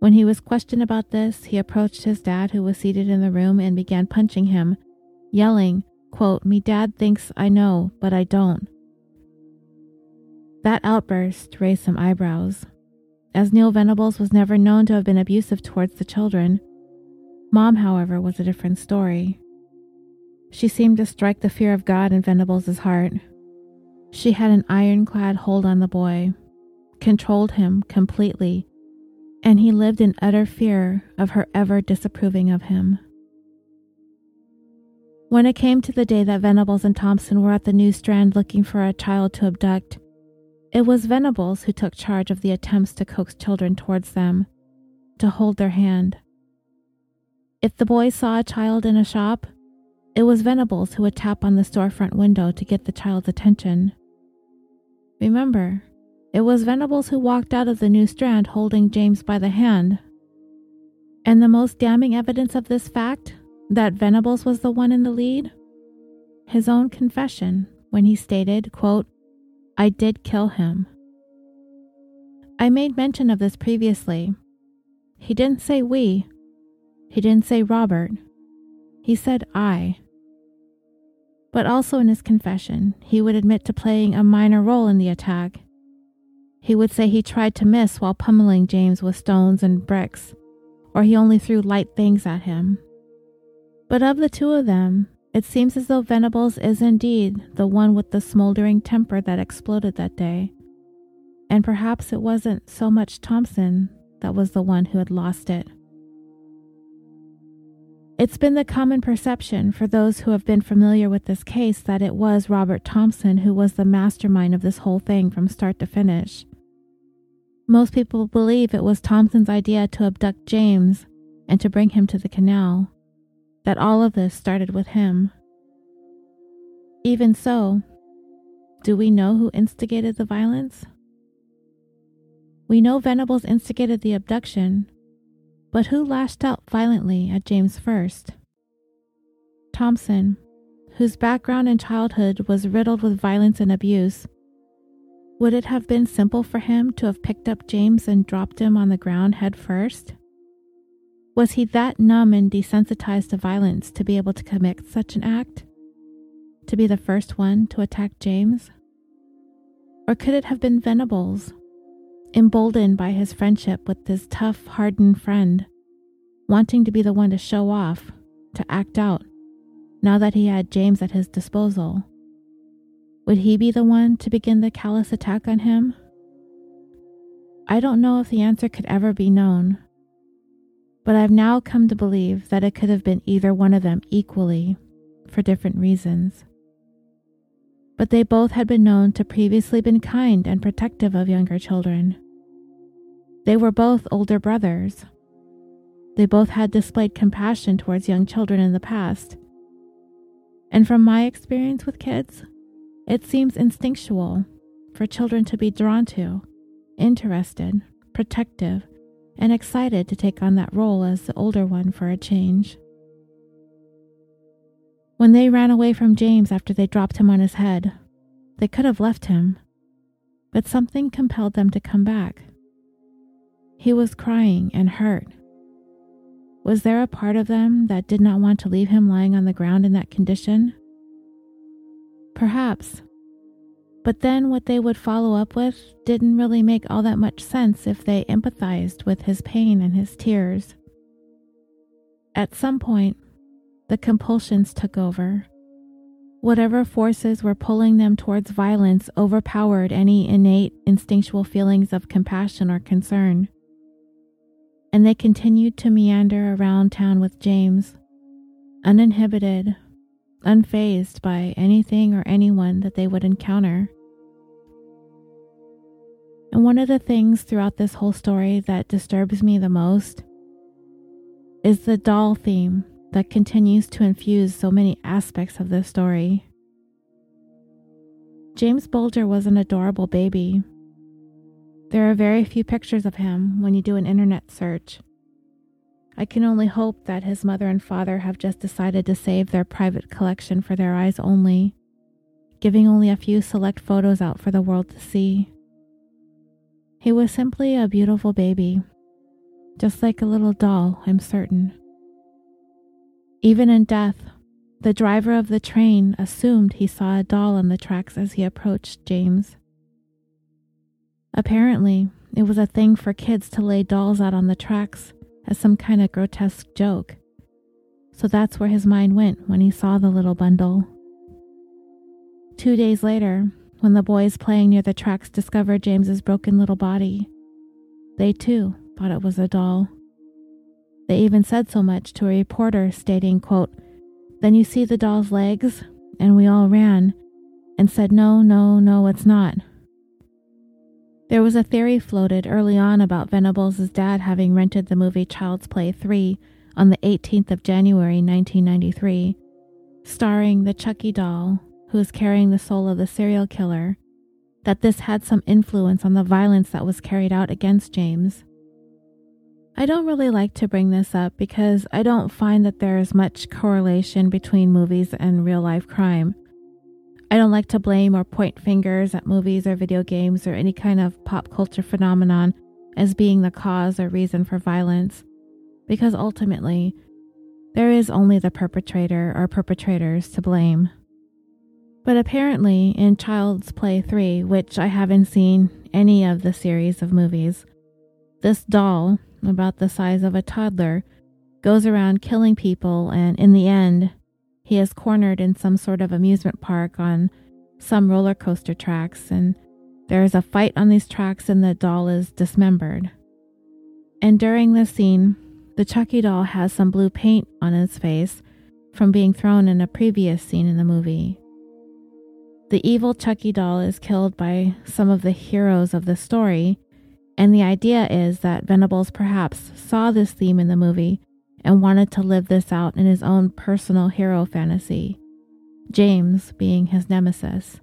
When he was questioned about this, he approached his dad, who was seated in the room, and began punching him, yelling, quote, Me dad thinks I know, but I don't. That outburst raised some eyebrows. As Neil Venables was never known to have been abusive towards the children, Mom, however, was a different story. She seemed to strike the fear of God in Venables' heart. She had an ironclad hold on the boy, controlled him completely, and he lived in utter fear of her ever disapproving of him. When it came to the day that Venables and Thompson were at the New Strand looking for a child to abduct, it was Venables who took charge of the attempts to coax children towards them, to hold their hand. If the boys saw a child in a shop, it was Venables who would tap on the storefront window to get the child's attention. Remember, it was Venables who walked out of the new strand holding James by the hand. And the most damning evidence of this fact, that Venables was the one in the lead? His own confession when he stated, quote, I did kill him. I made mention of this previously. He didn't say we, he didn't say Robert, he said I. But also in his confession, he would admit to playing a minor role in the attack. He would say he tried to miss while pummeling James with stones and bricks, or he only threw light things at him. But of the two of them, it seems as though Venables is indeed the one with the smoldering temper that exploded that day. And perhaps it wasn't so much Thompson that was the one who had lost it. It's been the common perception for those who have been familiar with this case that it was Robert Thompson who was the mastermind of this whole thing from start to finish. Most people believe it was Thompson's idea to abduct James and to bring him to the canal, that all of this started with him. Even so, do we know who instigated the violence? We know Venables instigated the abduction, but who lashed out violently at James first? Thompson, whose background in childhood was riddled with violence and abuse. Would it have been simple for him to have picked up James and dropped him on the ground head first? Was he that numb and desensitized to violence to be able to commit such an act? To be the first one to attack James? Or could it have been Venables, emboldened by his friendship with this tough, hardened friend, wanting to be the one to show off, to act out, now that he had James at his disposal. Would he be the one to begin the callous attack on him? I don't know if the answer could ever be known, but I've now come to believe that it could have been either one of them equally, for different reasons. But they both had been known to previously been kind and protective of younger children. They were both older brothers. They both had displayed compassion towards young children in the past. And from my experience with kids, it seems instinctual for children to be drawn to, interested, protective, and excited to take on that role as the older one for a change. When they ran away from James after they dropped him on his head, they could have left him, but something compelled them to come back. He was crying and hurt. Was there a part of them that did not want to leave him lying on the ground in that condition? Perhaps. But then what they would follow up with didn't really make all that much sense if they empathized with his pain and his tears. At some point, the compulsions took over. Whatever forces were pulling them towards violence overpowered any innate instinctual feelings of compassion or concern and they continued to meander around town with James, uninhibited, unfazed by anything or anyone that they would encounter. And one of the things throughout this whole story that disturbs me the most is the doll theme that continues to infuse so many aspects of this story. James Bulger was an adorable baby there are very few pictures of him when you do an internet search. I can only hope that his mother and father have just decided to save their private collection for their eyes only, giving only a few select photos out for the world to see. He was simply a beautiful baby, just like a little doll, I'm certain. Even in death, the driver of the train assumed he saw a doll on the tracks as he approached James. Apparently, it was a thing for kids to lay dolls out on the tracks as some kind of grotesque joke. So that's where his mind went when he saw the little bundle. Two days later, when the boys playing near the tracks discovered James's broken little body, they too thought it was a doll. They even said so much to a reporter stating, quote, Then you see the doll's legs, and we all ran and said, No, no, no, it's not. There was a theory floated early on about Venables' dad having rented the movie Child's Play 3 on the 18th of January 1993, starring the Chucky doll who is carrying the soul of the serial killer, that this had some influence on the violence that was carried out against James. I don't really like to bring this up because I don't find that there is much correlation between movies and real life crime. I don't like to blame or point fingers at movies or video games or any kind of pop culture phenomenon as being the cause or reason for violence, because ultimately, there is only the perpetrator or perpetrators to blame. But apparently, in Child's Play 3, which I haven't seen any of the series of movies, this doll, about the size of a toddler, goes around killing people, and in the end, he is cornered in some sort of amusement park on some roller coaster tracks, and there is a fight on these tracks, and the doll is dismembered. And during this scene, the Chucky doll has some blue paint on its face from being thrown in a previous scene in the movie. The evil Chucky doll is killed by some of the heroes of the story, and the idea is that Venables perhaps saw this theme in the movie and wanted to live this out in his own personal hero fantasy, James being his nemesis.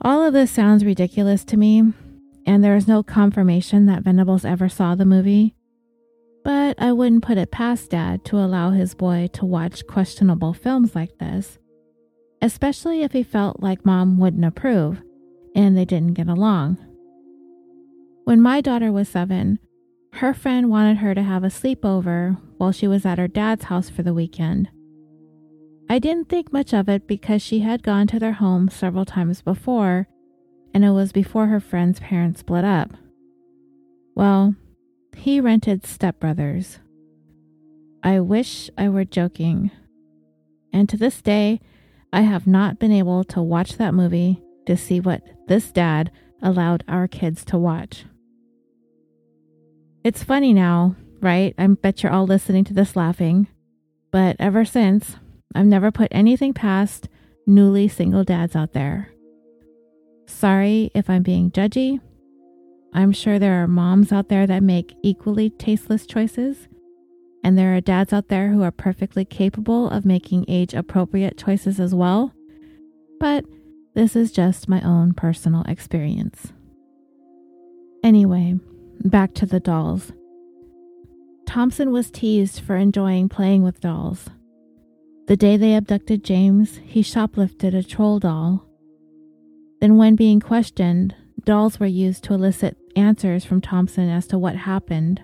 All of this sounds ridiculous to me, and there is no confirmation that Venables ever saw the movie, but I wouldn't put it past Dad to allow his boy to watch questionable films like this, especially if he felt like Mom wouldn't approve and they didn't get along. When my daughter was seven, her friend wanted her to have a sleepover while she was at her dad's house for the weekend. I didn't think much of it because she had gone to their home several times before, and it was before her friend's parents split up. Well, he rented stepbrothers. I wish I were joking. And to this day, I have not been able to watch that movie to see what this dad allowed our kids to watch. It's funny now, right? I bet you're all listening to this laughing. But ever since, I've never put anything past newly single dads out there. Sorry if I'm being judgy. I'm sure there are moms out there that make equally tasteless choices, and there are dads out there who are perfectly capable of making age appropriate choices as well. But this is just my own personal experience. Anyway, Back to the dolls. Thompson was teased for enjoying playing with dolls. The day they abducted James, he shoplifted a troll doll. Then, when being questioned, dolls were used to elicit answers from Thompson as to what happened.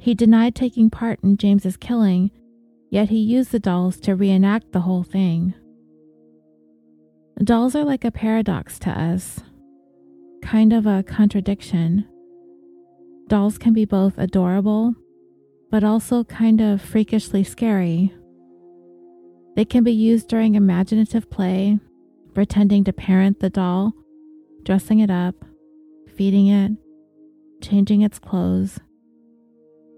He denied taking part in James's killing, yet he used the dolls to reenact the whole thing. Dolls are like a paradox to us, kind of a contradiction. Dolls can be both adorable, but also kind of freakishly scary. They can be used during imaginative play, pretending to parent the doll, dressing it up, feeding it, changing its clothes.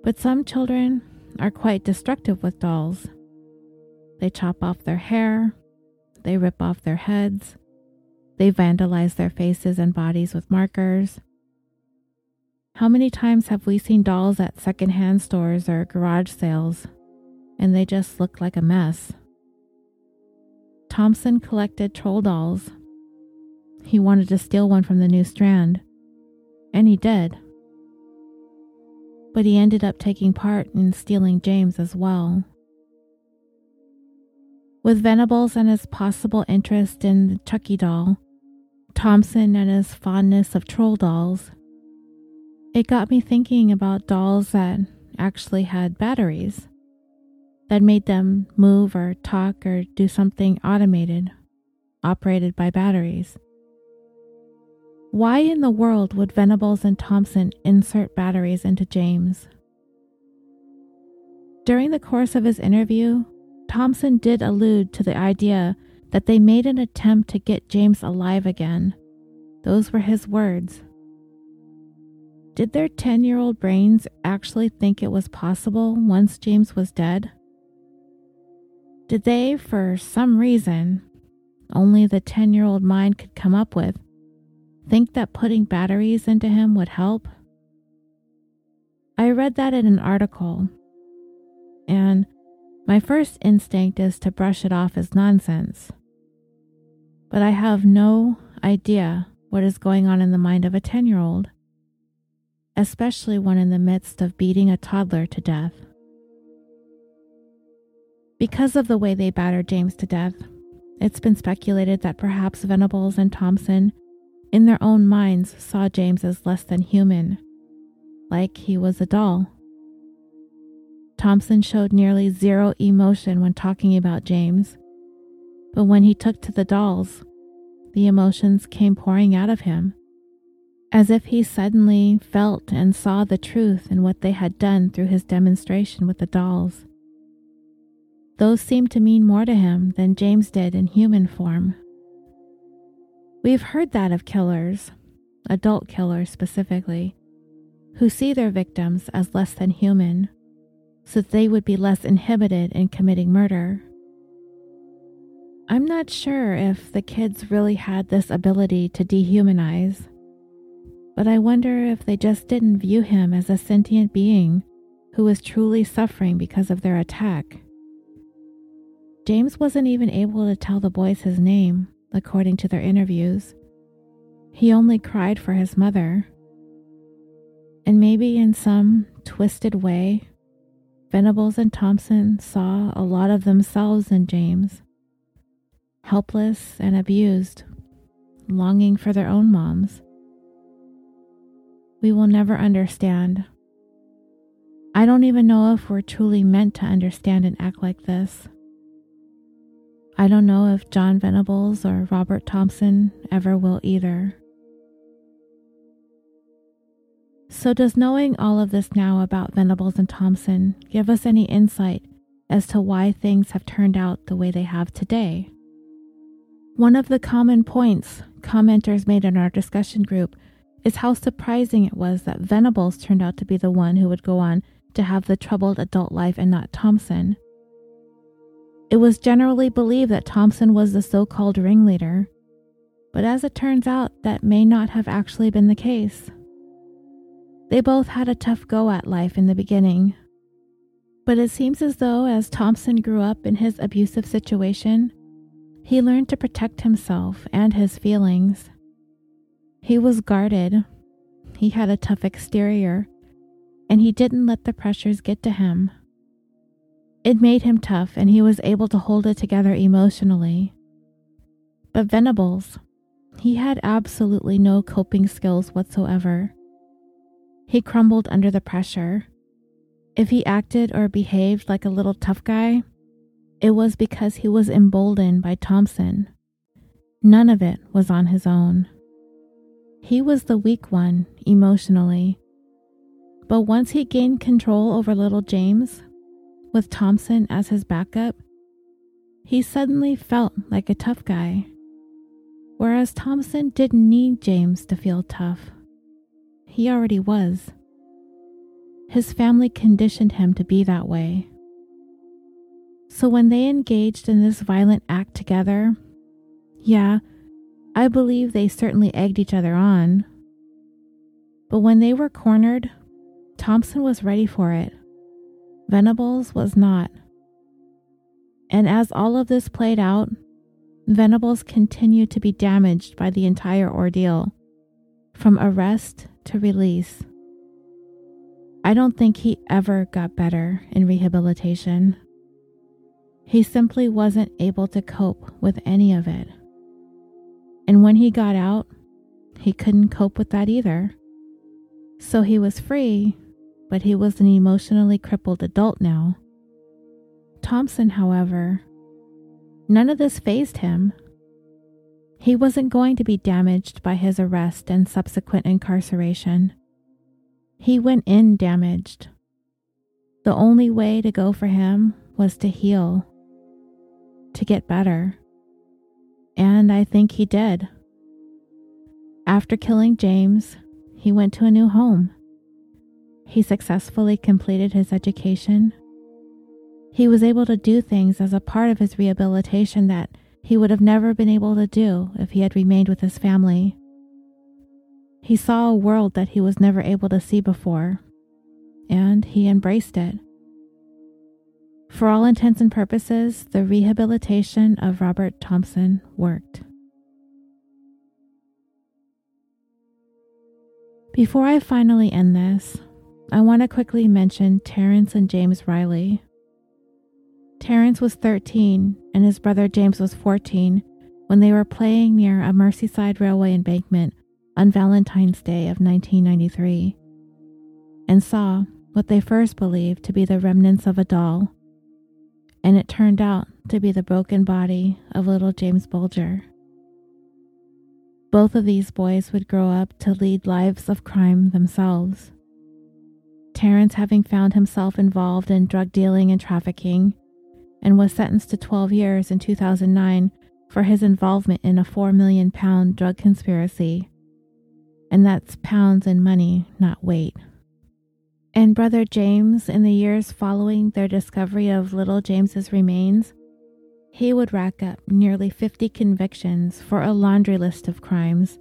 But some children are quite destructive with dolls. They chop off their hair, they rip off their heads, they vandalize their faces and bodies with markers, how many times have we seen dolls at secondhand stores or garage sales and they just look like a mess? Thompson collected troll dolls. He wanted to steal one from the new strand, and he did. But he ended up taking part in stealing James as well. With Venables and his possible interest in the Chucky doll, Thompson and his fondness of troll dolls, it got me thinking about dolls that actually had batteries that made them move or talk or do something automated, operated by batteries. Why in the world would Venables and Thompson insert batteries into James? During the course of his interview, Thompson did allude to the idea that they made an attempt to get James alive again. Those were his words. Did their 10 year old brains actually think it was possible once James was dead? Did they, for some reason, only the 10 year old mind could come up with, think that putting batteries into him would help? I read that in an article, and my first instinct is to brush it off as nonsense. But I have no idea what is going on in the mind of a 10 year old, especially one in the midst of beating a toddler to death. Because of the way they battered James to death, it's been speculated that perhaps Venables and Thompson, in their own minds, saw James as less than human, like he was a doll. Thompson showed nearly zero emotion when talking about James, but when he took to the dolls, the emotions came pouring out of him, as if he suddenly felt and saw the truth in what they had done through his demonstration with the dolls. Those seemed to mean more to him than James did in human form. We've heard that of killers, adult killers specifically, who see their victims as less than human, so that they would be less inhibited in committing murder. I'm not sure if the kids really had this ability to dehumanize, but I wonder if they just didn't view him as a sentient being who was truly suffering because of their attack. James wasn't even able to tell the boys his name, according to their interviews. He only cried for his mother. And maybe in some twisted way, Venables and Thompson saw a lot of themselves in James. Helpless and abused, longing for their own moms. We will never understand. I don't even know if we're truly meant to understand and act like this. I don't know if John Venables or Robert Thompson ever will either. So, does knowing all of this now about Venables and Thompson give us any insight as to why things have turned out the way they have today? One of the common points commenters made in our discussion group is how surprising it was that Venables turned out to be the one who would go on to have the troubled adult life and not Thompson. It was generally believed that Thompson was the so called ringleader, but as it turns out, that may not have actually been the case. They both had a tough go at life in the beginning, but it seems as though as Thompson grew up in his abusive situation, he learned to protect himself and his feelings. He was guarded, he had a tough exterior, and he didn't let the pressures get to him. It made him tough and he was able to hold it together emotionally. But Venables, he had absolutely no coping skills whatsoever. He crumbled under the pressure. If he acted or behaved like a little tough guy, it was because he was emboldened by Thompson. None of it was on his own. He was the weak one emotionally. But once he gained control over little James, with Thompson as his backup, he suddenly felt like a tough guy. Whereas Thompson didn't need James to feel tough. He already was. His family conditioned him to be that way. So when they engaged in this violent act together, yeah, I believe they certainly egged each other on. But when they were cornered, Thompson was ready for it. Venables was not. And as all of this played out, Venables continued to be damaged by the entire ordeal, from arrest to release. I don't think he ever got better in rehabilitation. He simply wasn't able to cope with any of it. And when he got out, he couldn't cope with that either. So he was free, but he was an emotionally crippled adult now. Thompson, however, none of this fazed him. He wasn't going to be damaged by his arrest and subsequent incarceration. He went in damaged. The only way to go for him was to heal, to get better. And I think he did. After killing James, he went to a new home. He successfully completed his education. He was able to do things as a part of his rehabilitation that he would have never been able to do if he had remained with his family. He saw a world that he was never able to see before, and he embraced it. For all intents and purposes, the rehabilitation of Robert Thompson worked. Before I finally end this, I want to quickly mention Terrence and James Riley. Terrence was 13 and his brother James was 14 when they were playing near a Merseyside Railway embankment on Valentine's Day of 1993 and saw what they first believed to be the remnants of a doll and it turned out to be the broken body of little James Bulger. Both of these boys would grow up to lead lives of crime themselves. Terrence having found himself involved in drug dealing and trafficking, and was sentenced to 12 years in 2009 for his involvement in a 4 million pound drug conspiracy. And that's pounds in money, not weight and Brother James, in the years following their discovery of little James's remains, he would rack up nearly 50 convictions for a laundry list of crimes.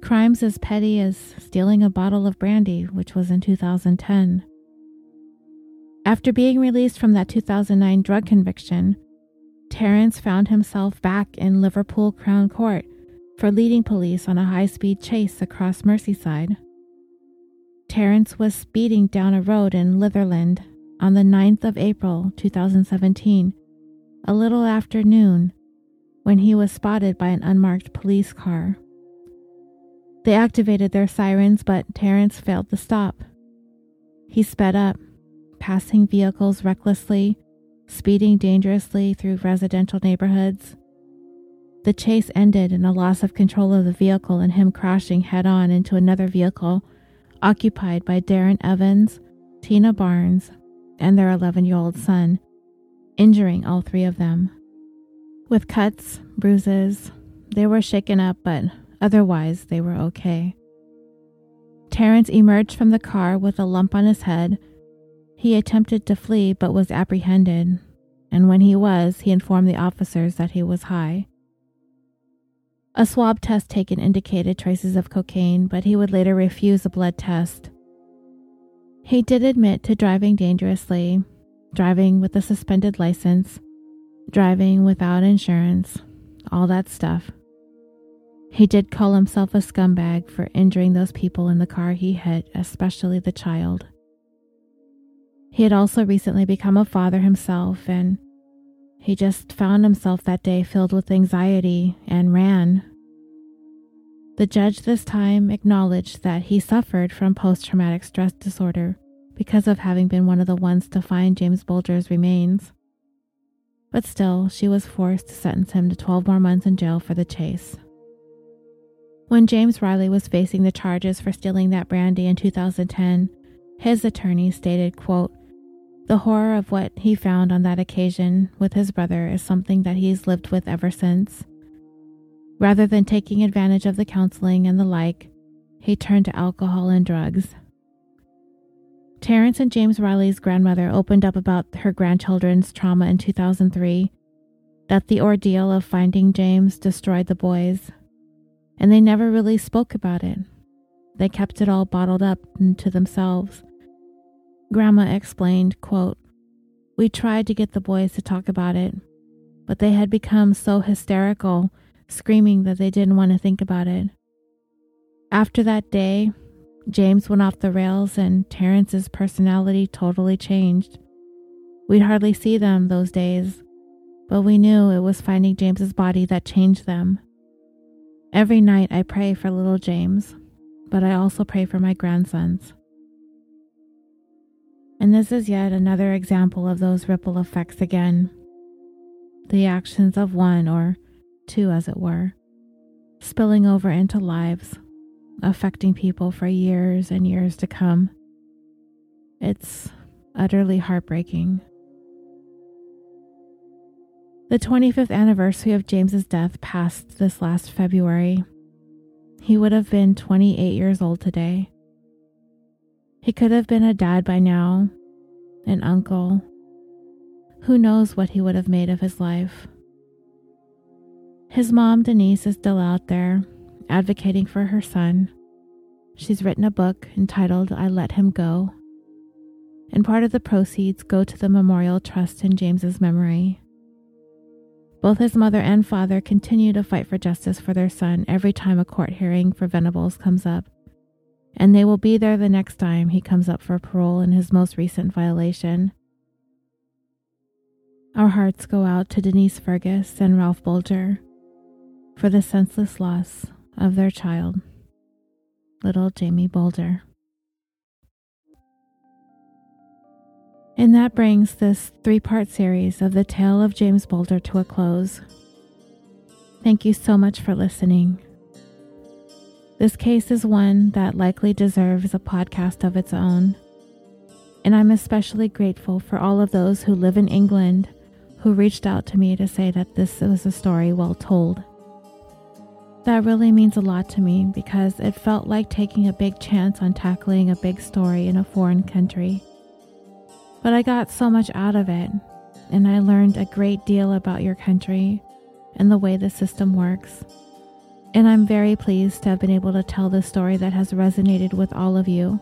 Crimes as petty as stealing a bottle of brandy, which was in 2010. After being released from that 2009 drug conviction, Terrence found himself back in Liverpool Crown Court for leading police on a high speed chase across Merseyside. Terrence was speeding down a road in Litherland on the 9th of April 2017, a little after noon, when he was spotted by an unmarked police car. They activated their sirens, but Terrence failed to stop. He sped up, passing vehicles recklessly, speeding dangerously through residential neighborhoods. The chase ended in a loss of control of the vehicle and him crashing head on into another vehicle occupied by Darren Evans, Tina Barnes, and their 11 year old son, injuring all three of them. With cuts, bruises, they were shaken up, but otherwise they were okay. Terrence emerged from the car with a lump on his head. He attempted to flee but was apprehended, and when he was, he informed the officers that he was high. A swab test taken indicated traces of cocaine, but he would later refuse a blood test. He did admit to driving dangerously, driving with a suspended license, driving without insurance, all that stuff. He did call himself a scumbag for injuring those people in the car he hit, especially the child. He had also recently become a father himself, and he just found himself that day filled with anxiety and ran. The judge this time acknowledged that he suffered from post traumatic stress disorder because of having been one of the ones to find James Bulger's remains. But still, she was forced to sentence him to 12 more months in jail for the chase. When James Riley was facing the charges for stealing that brandy in 2010, his attorney stated, quote, the horror of what he found on that occasion with his brother is something that he's lived with ever since. Rather than taking advantage of the counseling and the like, he turned to alcohol and drugs. Terrence and James Riley's grandmother opened up about her grandchildren's trauma in 2003, that the ordeal of finding James destroyed the boys, and they never really spoke about it. They kept it all bottled up to themselves Grandma explained, quote, We tried to get the boys to talk about it, but they had become so hysterical, screaming that they didn't want to think about it. After that day, James went off the rails and Terrence's personality totally changed. We'd hardly see them those days, but we knew it was finding James's body that changed them. Every night I pray for little James, but I also pray for my grandsons. And this is yet another example of those ripple effects again. The actions of one, or two as it were, spilling over into lives, affecting people for years and years to come. It's utterly heartbreaking. The 25th anniversary of James's death passed this last February. He would have been 28 years old today. He could have been a dad by now, an uncle, Who knows what he would have made of his life? His mom, Denise, is still out there advocating for her son. She's written a book entitled I Let Him Go, and part of the proceeds go to the Memorial Trust in James's memory. Both his mother and father continue to fight for justice for their son every time a court hearing for Venables comes up, and they will be there the next time he comes up for parole in his most recent violation. Our hearts go out to Denise Fergus and Ralph Bulger for the senseless loss of their child, little Jamie Bulger. And that brings this three part series of the tale of James Bulger to a close. Thank you so much for listening. This case is one that likely deserves a podcast of its own. And I'm especially grateful for all of those who live in England who reached out to me to say that this was a story well told. That really means a lot to me because it felt like taking a big chance on tackling a big story in a foreign country. But I got so much out of it, and I learned a great deal about your country and the way the system works. And I'm very pleased to have been able to tell this story that has resonated with all of you,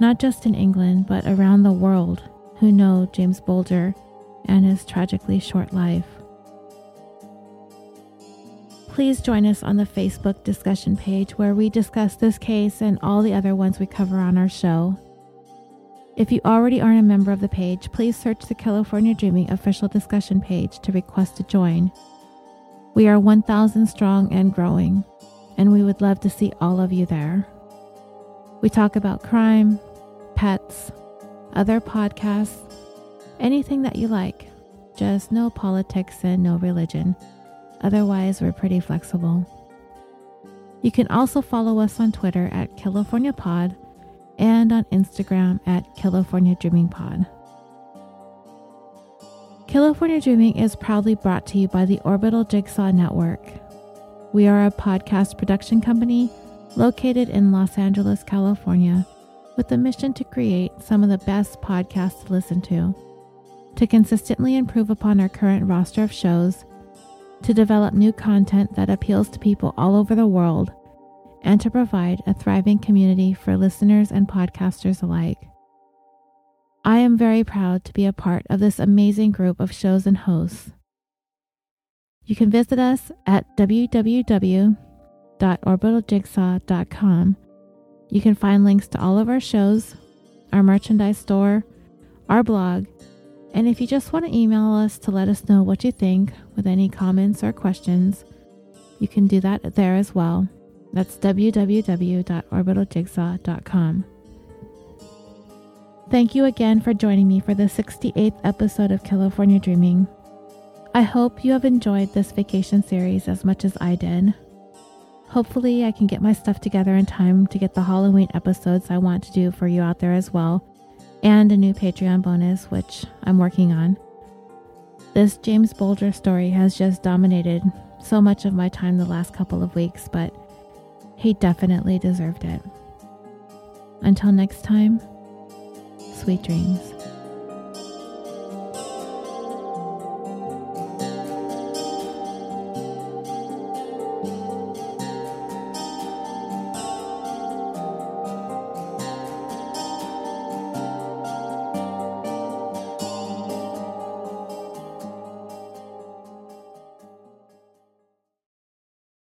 not just in England, but around the world who know James Bulger and his tragically short life. Please join us on the Facebook discussion page where we discuss this case and all the other ones we cover on our show. If you already aren't a member of the page, please search the California Dreaming official discussion page to request to join. We are 1,000 strong and growing, and we would love to see all of you there. We talk about crime, pets, other podcasts, anything that you like, just no politics and no religion. Otherwise, we're pretty flexible. You can also follow us on Twitter at California Pod and on Instagram at California Dreaming Pod. California Dreaming is proudly brought to you by the Orbital Jigsaw Network. We are a podcast production company located in Los Angeles, California, with the mission to create some of the best podcasts to listen to, to consistently improve upon our current roster of shows, to develop new content that appeals to people all over the world and to provide a thriving community for listeners and podcasters alike. I am very proud to be a part of this amazing group of shows and hosts. You can visit us at www.orbitaljigsaw.com. You can find links to all of our shows, our merchandise store, our blog, and if you just want to email us to let us know what you think with any comments or questions, you can do that there as well. That's www.orbitaljigsaw.com. Thank you again for joining me for the 68th episode of California Dreaming. I hope you have enjoyed this vacation series as much as I did. Hopefully, I can get my stuff together in time to get the Halloween episodes I want to do for you out there as well, and a new Patreon bonus, which I'm working on. This James Bulger story has just dominated so much of my time the last couple of weeks, but he definitely deserved it. Until next time, sweet dreams.